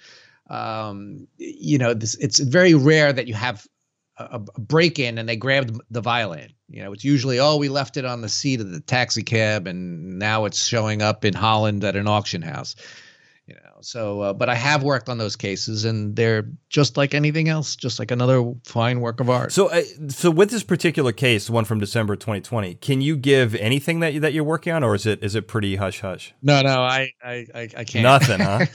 um, you know, this, it's very rare that you have a, a break in and they grabbed the violin. You know, it's usually, oh, we left it on the seat of the taxi cab and now it's showing up in Holland at an auction house. You know, so, uh, but I have worked on those cases and they're just like anything else, just like another fine work of art. So, uh, so with this particular case, one from December 2020, can you give anything that you, that you're working on or is it, is it pretty hush hush? No, no, I, I, I, I can't. Nothing, *laughs* huh?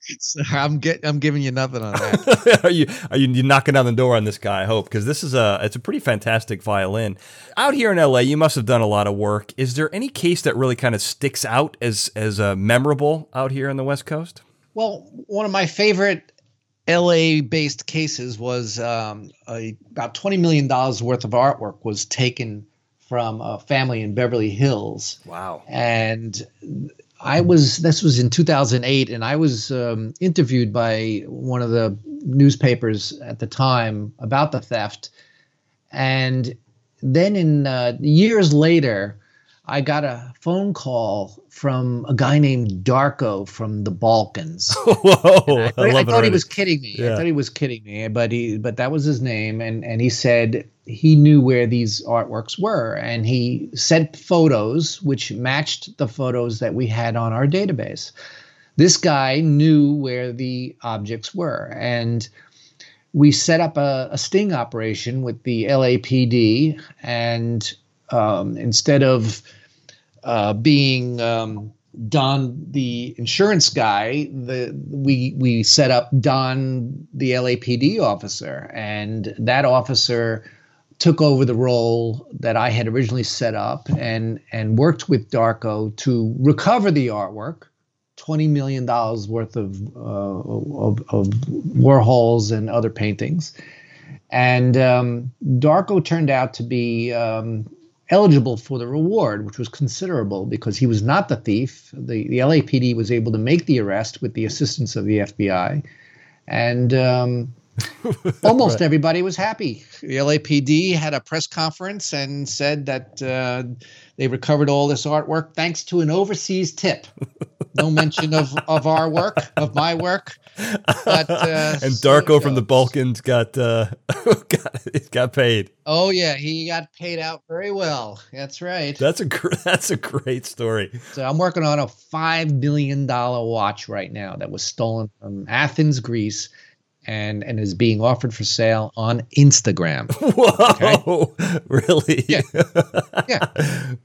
So, *laughs* so I'm get I'm giving you nothing on that. *laughs* are you are you you're knocking down the door on this guy? I hope because this is a it's a pretty fantastic violin. Out here in LA, you must have done a lot of work. Is there any case that really kind of sticks out as as uh, memorable out here on the West Coast? Well, one of my favorite LA based cases was um, a, about twenty million dollars worth of artwork was taken from a family in Beverly Hills. Wow! And I was this was in 2008, and I was um, interviewed by one of the newspapers at the time about the theft, and then in uh, years later, I got a phone call from a guy named Darko from the Balkans. *laughs* Whoa! I, I, I thought he was kidding me. Yeah. I thought he was kidding me, but he but that was his name, and and he said he knew where these artworks were, and he sent photos which matched the photos that we had on our database. This guy knew where the objects were, and we set up a, a sting operation with the LAPD, and um, instead of uh, being um, Don, the insurance guy, the we we set up Don, the LAPD officer, and that officer took over the role that I had originally set up, and and worked with Darko to recover the artwork, twenty million dollars worth of, uh, of of Warhols and other paintings, and um, Darko turned out to be. Um, eligible for the reward, which was considerable because he was not the thief. The, the LAPD was able to make the arrest with the assistance of the FBI. And um, *laughs* almost Right. everybody was happy. The LAPD had a press conference and said that uh, they recovered all this artwork thanks to an overseas tip. *laughs* No mention of, of our work, of my work. But, *laughs* uh, and Darko from the. Balkans got uh, *laughs* got got paid. Oh, yeah, he got paid out very well. That's right. That's a gr- *laughs* that's a great story. So I'm working on a five billion dollar watch right now that was stolen from Athens, Greece, and and is being offered for sale on Instagram. *laughs* Whoa! *laughs* Really? Yeah. *laughs* Yeah.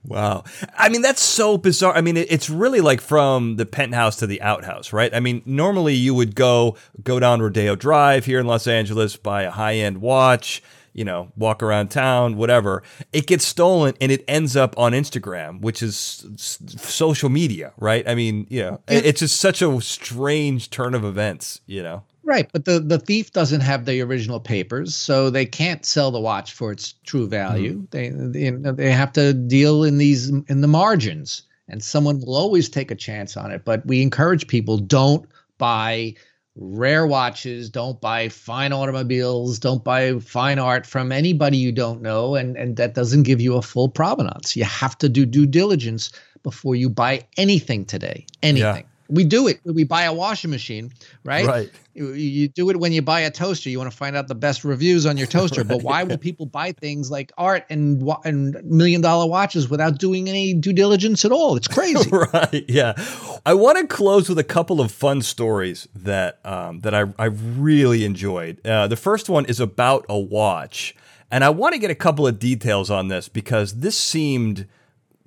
wow. I mean, that's so bizarre. I mean, it, it's really like from the penthouse to the outhouse, right? I mean, normally you would go go down Rodeo Drive here in Los Angeles, buy a high end watch. You know, walk around town, whatever. It gets stolen and it ends up on Instagram, which is s- social media, right? I mean, you know, Yeah. it's just such a strange turn of events, you know? Right, but the the thief doesn't have the original papers, so they can't sell the watch for its true value. Mm-hmm. They, they they have to deal in these in the margins, and someone will always take a chance on it. But we encourage people don't buy rare watches, don't buy fine automobiles, don't buy fine art from anybody you don't know, and and that doesn't give you a full provenance. You have to do due diligence before you buy anything today. Anything. We do it. We buy a washing machine, right? Right. You, you do it when you buy a toaster. You want to find out the best reviews on your toaster. But why will *laughs* people buy things like art and and million dollar watches without doing any due diligence at all? It's crazy. *laughs* right. Yeah. I want to close with a couple of fun stories that um, that I, I really enjoyed. Uh, the first one is about a watch, and I want to get a couple of details on this because this seemed,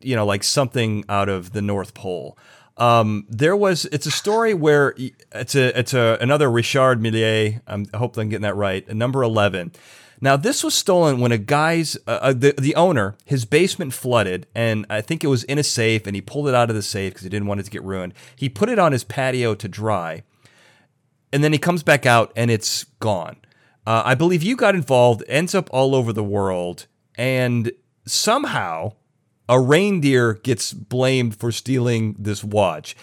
you know, like something out of the North Pole. Um, there was it's a story where it's a it's a another Richard Millier. I'm, I hope I'm getting that right. Number eleven. Now this was stolen when a guy's uh, uh, the the owner his basement flooded and I think it was in a safe and he pulled it out of the safe because he didn't want it to get ruined. He put it on his patio to dry, and then he comes back out and it's gone. Uh, I believe you got involved. Ends up all over the world, and somehow a reindeer gets blamed for stealing this watch.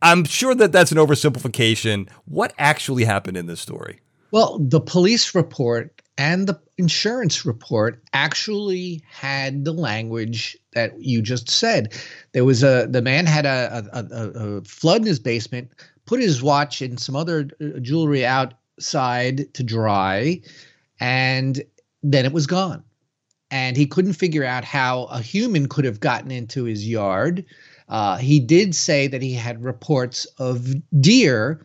I'm sure that that's an oversimplification. What actually happened in this story? Well, the police report and the insurance report actually had the language that you just said. There was a the man had a a, a, a flood in his basement, put his watch and some other uh, jewelry outside to dry, and then it was gone. And he couldn't figure out how a human could have gotten into his yard. Uh, he did say that he had reports of deer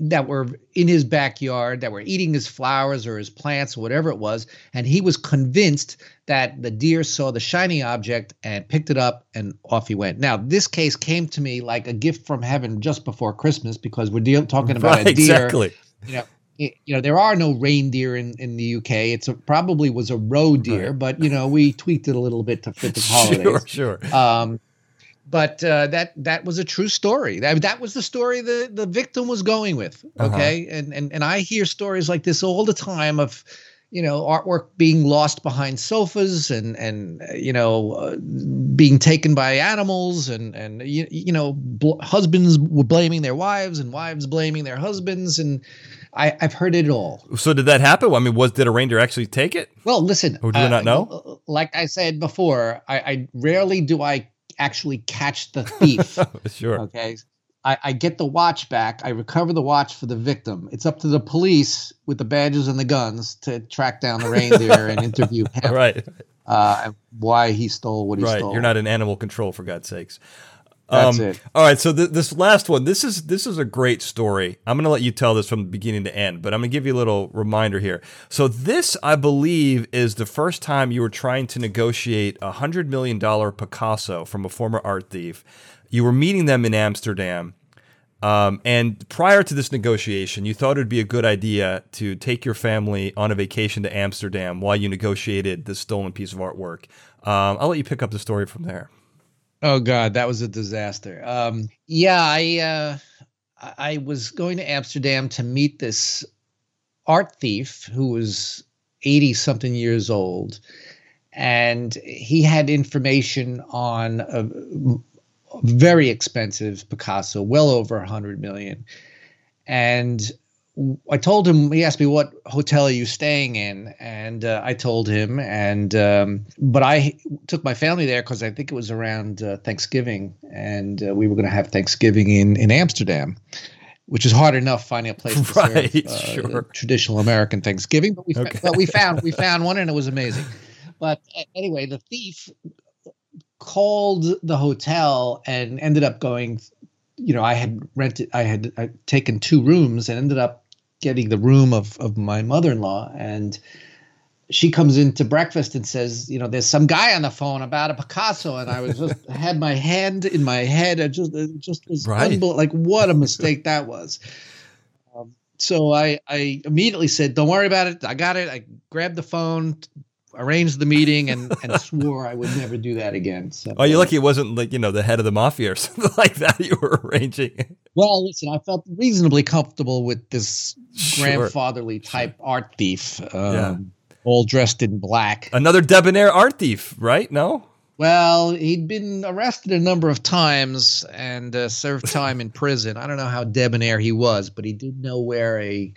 that were in his backyard that were eating his flowers or his plants or whatever it was and he was convinced that the deer saw the shiny object and picked it up and off he went now this case came to me like a gift from heaven just before christmas because we're deal- talking about right, a deer exactly. you know you know there are no reindeer in, in the uk it's a, probably was a roe deer Right. but you know we tweaked it a little bit to fit the *laughs* holidays Sure, sure. um, but uh, that that was a true story. That, that was the story the, the victim was going with. Uh-huh. Okay, and, and and I hear stories like this all the time of, you know artwork being lost behind sofas and and uh, you know uh, being taken by animals and and you, you know bl- husbands were blaming their wives and wives blaming their husbands and I, I've heard it all. So did that happen? I mean, was did a reindeer actually take it? Well, listen. Or do you not know? Like I said before, I, I rarely do I actually catch the thief. *laughs* sure. Okay. I, I, get the watch back. I recover the watch for the victim. It's up to the police with the badges and the guns to track down the reindeer and interview *laughs* him. Right. Uh, why he stole what he right. stole. You're not in animal control, for God's sakes. That's um, it. All right, so th- this last one, this is this is a great story. I'm going to let you tell this from the beginning to end, but I'm going to give you a little reminder here. So this, I believe, is the first time you were trying to negotiate a hundred million dollar Picasso from a former art thief. You were meeting them in Amsterdam, um, and prior to this negotiation, you thought it would be a good idea to take your family on a vacation to Amsterdam while you negotiated this stolen piece of artwork. Um, I'll let you pick up the story from there. Oh God, that was a disaster. Um, yeah, I uh, I was going to Amsterdam to meet this art thief who was eighty something years old, and he had information on a, very expensive Picasso, well over a hundred million, and I told him. He asked me what hotel are you staying in, and uh, I told him. And um, but I took my family there because I think it was around uh, Thanksgiving, and uh, we were going to have Thanksgiving in in Amsterdam, which is hard enough finding a place to right, serve uh, sure. traditional American Thanksgiving. But we Okay. but we found we *laughs* found one, and it was amazing. But anyway, the thief called the hotel and ended up going you know, I had rented, I had uh, taken two rooms and ended up getting the room of, of my mother-in-law. And she comes into breakfast and says, you know, there's some guy on the phone about a Picasso. And I was just *laughs* had my hand in my head. I just, it just was Right. like, what a mistake that was. Um, so I, I immediately said, don't worry about it. I got it. I grabbed the phone, arranged the meeting and, and *laughs* swore I would never do that again. So, Oh, you're lucky it wasn't like you know the head of the mafia or *laughs* something like that you were arranging. Well, listen, I felt reasonably comfortable with this Sure. grandfatherly type art thief, um, Yeah. all dressed in black. Another debonair art thief, right? No. Well, he'd been arrested a number of times and uh, served *laughs* time in prison. I don't know how debonair he was, but he did know where a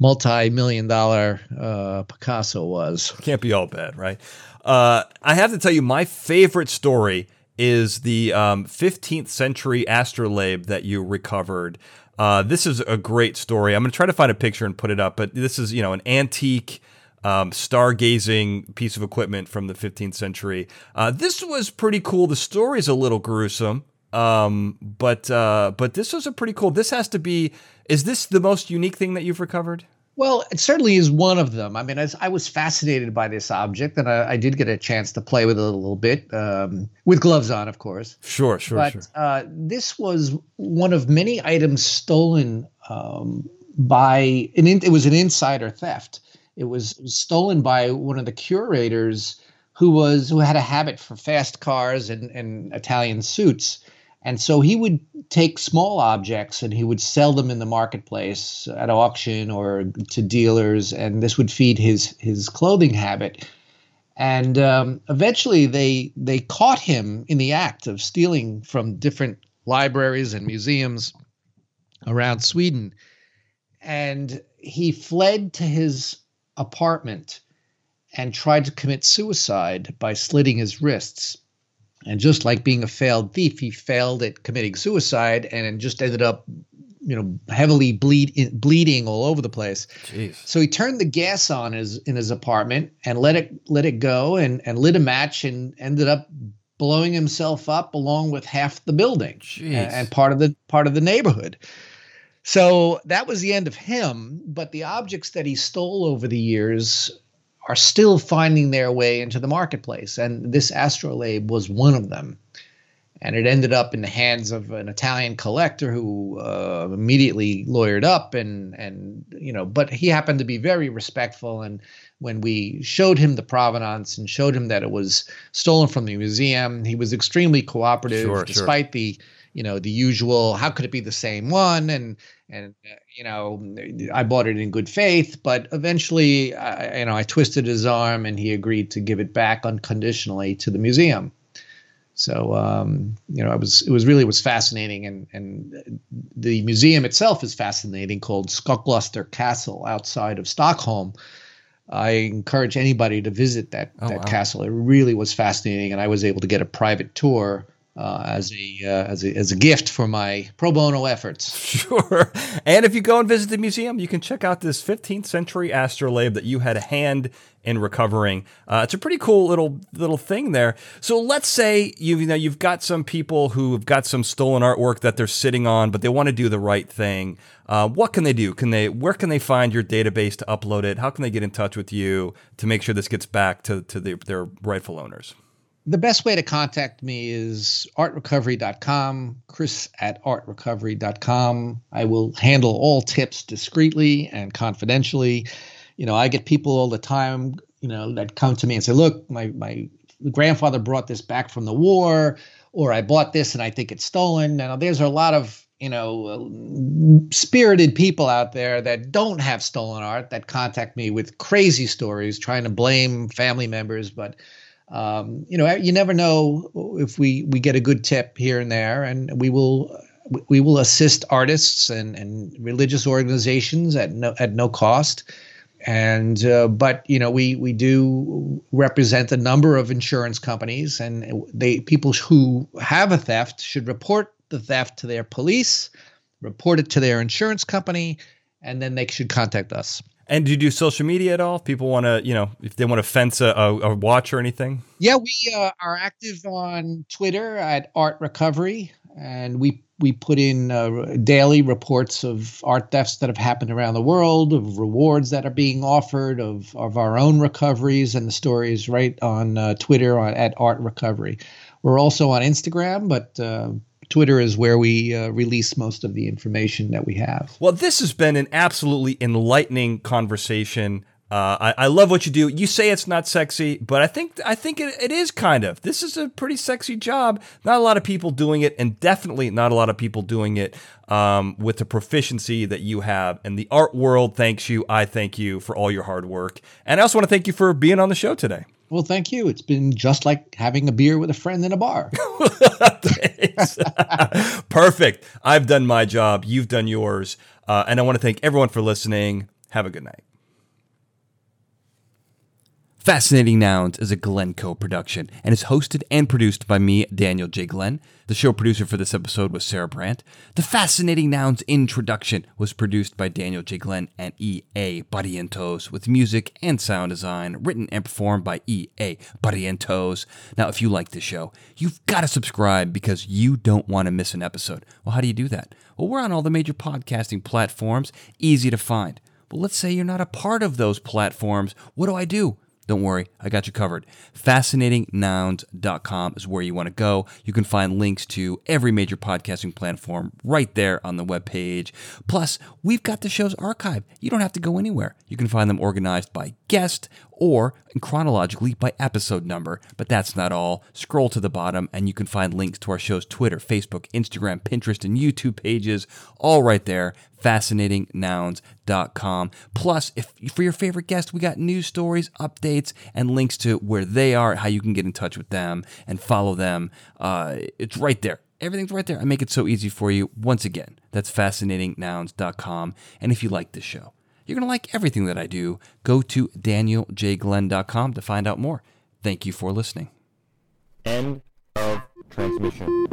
multi-million dollar uh, Picasso was. Can't be all bad, right? Uh, I have to tell you, my favorite story is the um, 15th century astrolabe that you recovered. Uh, this is a great story. I'm going to try to find a picture and put it up, but this is, you know, an antique um, stargazing piece of equipment from the 15th century. Uh, this was pretty cool. The story's a little gruesome, um, but uh, but this was a pretty cool. This has to be. Is this the most unique thing that you've recovered? Well, it certainly is one of them. I mean, as I was fascinated by this object, and I, I did get a chance to play with it a little bit, um, with gloves on, of course. Sure, sure, but sure. uh, this was one of many items stolen um, by an. In, it was an insider theft. It was, it was stolen by one of the curators who was who had a habit for fast cars and, and Italian suits. And so he would take small objects and he would sell them in the marketplace at auction or to dealers, and this would feed his his clothing habit. And um, eventually, they they caught him in the act of stealing from different libraries and museums around Sweden, and he fled to his apartment and tried to commit suicide by slitting his wrists. And just like being a failed thief, he failed at committing suicide and just ended up, you know, heavily bleed, bleeding all over the place. Jeez. So he turned the gas on his in his apartment and let it let it go and and lit a match and ended up blowing himself up along with half the building and, and part of the part of the neighborhood. So that was the end of him. But the objects that he stole over the years are still finding their way into the marketplace, and this astrolabe was one of them. And it ended up in the hands of an Italian collector who uh, immediately lawyered up, and and you know, but he happened to be very respectful. And when we showed him the provenance and showed him that it was stolen from the museum, he was extremely cooperative, Sure, sure. despite the you know the usual how could it be the same one and and you know i bought it in good faith but eventually I, you know i twisted his arm and he agreed to give it back unconditionally to the museum so um, you know it was it was really was fascinating and and the museum itself is fascinating called Skokloster Castle outside of stockholm I encourage anybody to visit that, oh, that wow. castle. It really was fascinating, and I was able to get a private tour uh, as a uh, as a as a gift for my pro bono efforts. *laughs* Sure. And if you go and visit the museum, you can check out this 15th century astrolabe that you had a hand in recovering. Uh, it's a pretty cool little little thing there. So let's say you you know you've got some people who have got some stolen artwork that they're sitting on, but they want to do the right thing. Uh, what can they do? Can they where can they find your database to upload it? How can they get in touch with you to make sure this gets back to to the, their rightful owners? The best way to contact me is artrecovery.com, chris at artrecovery.com. I will handle all tips discreetly and confidentially. You know, I get people all the time, you know, that come to me and say, look, my, my grandfather brought this back from the war, or I bought this and I think it's stolen. Now, there's a lot of you know, spirited people out there that don't have stolen art that contact me with crazy stories trying to blame family members. But um, you know, you never know if we we get a good tip here and there, and we will we will assist artists and, and religious organizations at no at no cost. And uh, but you know we we do represent a number of insurance companies, and they people who have a theft should report the theft to their police, report it to their insurance company, and then they should contact us. And do you do social media at all? If people want to, you know, if they want to fence a, a, a watch or anything? Yeah, we uh, are active on Twitter at Art Recovery, and we we put in uh, daily reports of art thefts that have happened around the world, of rewards that are being offered, of of our own recoveries, and the stories right on uh, Twitter on at Art Recovery. We're also on Instagram, but uh, Twitter is where we uh, release most of the information that we have. Well, this has been an absolutely enlightening conversation. Uh, I, I, love what you do. You say it's not sexy, but I think I think it, it is kind of. This is a pretty sexy job. Not a lot of people doing it, and definitely not a lot of people doing it um, with the proficiency that you have. And the art world thanks you. I thank you for all your hard work, and I also want to thank you for being on the show today. Well, thank you. It's been just like having a beer with a friend in a bar. *laughs* *laughs* Perfect. I've done my job. You've done yours. Uh, and I want to thank everyone for listening. Have a good night. Fascinating Nouns is a Glencoe production and is hosted and produced by me, Daniel J. Glenn. The show producer for this episode was Sarah Brandt. The Fascinating Nouns introduction was produced by Daniel J. Glenn and E.A. Barrientos, with music and sound design written and performed by E.A. Barrientos. Now, if you like this show, you've got to subscribe because you don't want to miss an episode. Well, how do you do that? Well, we're on all the major podcasting platforms, easy to find. But let's say you're not a part of those platforms. What do I do? Don't worry, I got you covered. FascinatingNouns.com is where you want to go. You can find links to every major podcasting platform right there on the webpage. Plus, we've got the show's archive. You don't have to go anywhere. You can find them organized by guest or chronologically by episode number. But that's not all. Scroll to the bottom and you can find links to our show's Twitter, Facebook, Instagram, Pinterest, and YouTube pages, all right there. FascinatingNouns.com. Plus, if for your favorite guest, we got news stories, updates, and links to where they are, how you can get in touch with them and follow them. Uh, it's right there. Everything's right there. I make it so easy for you. Once again, that's fascinatingnouns.com. And if you like this show, you're going to like everything that I do. Go to danieljglenn.com to find out more. Thank you for listening. End of transmission.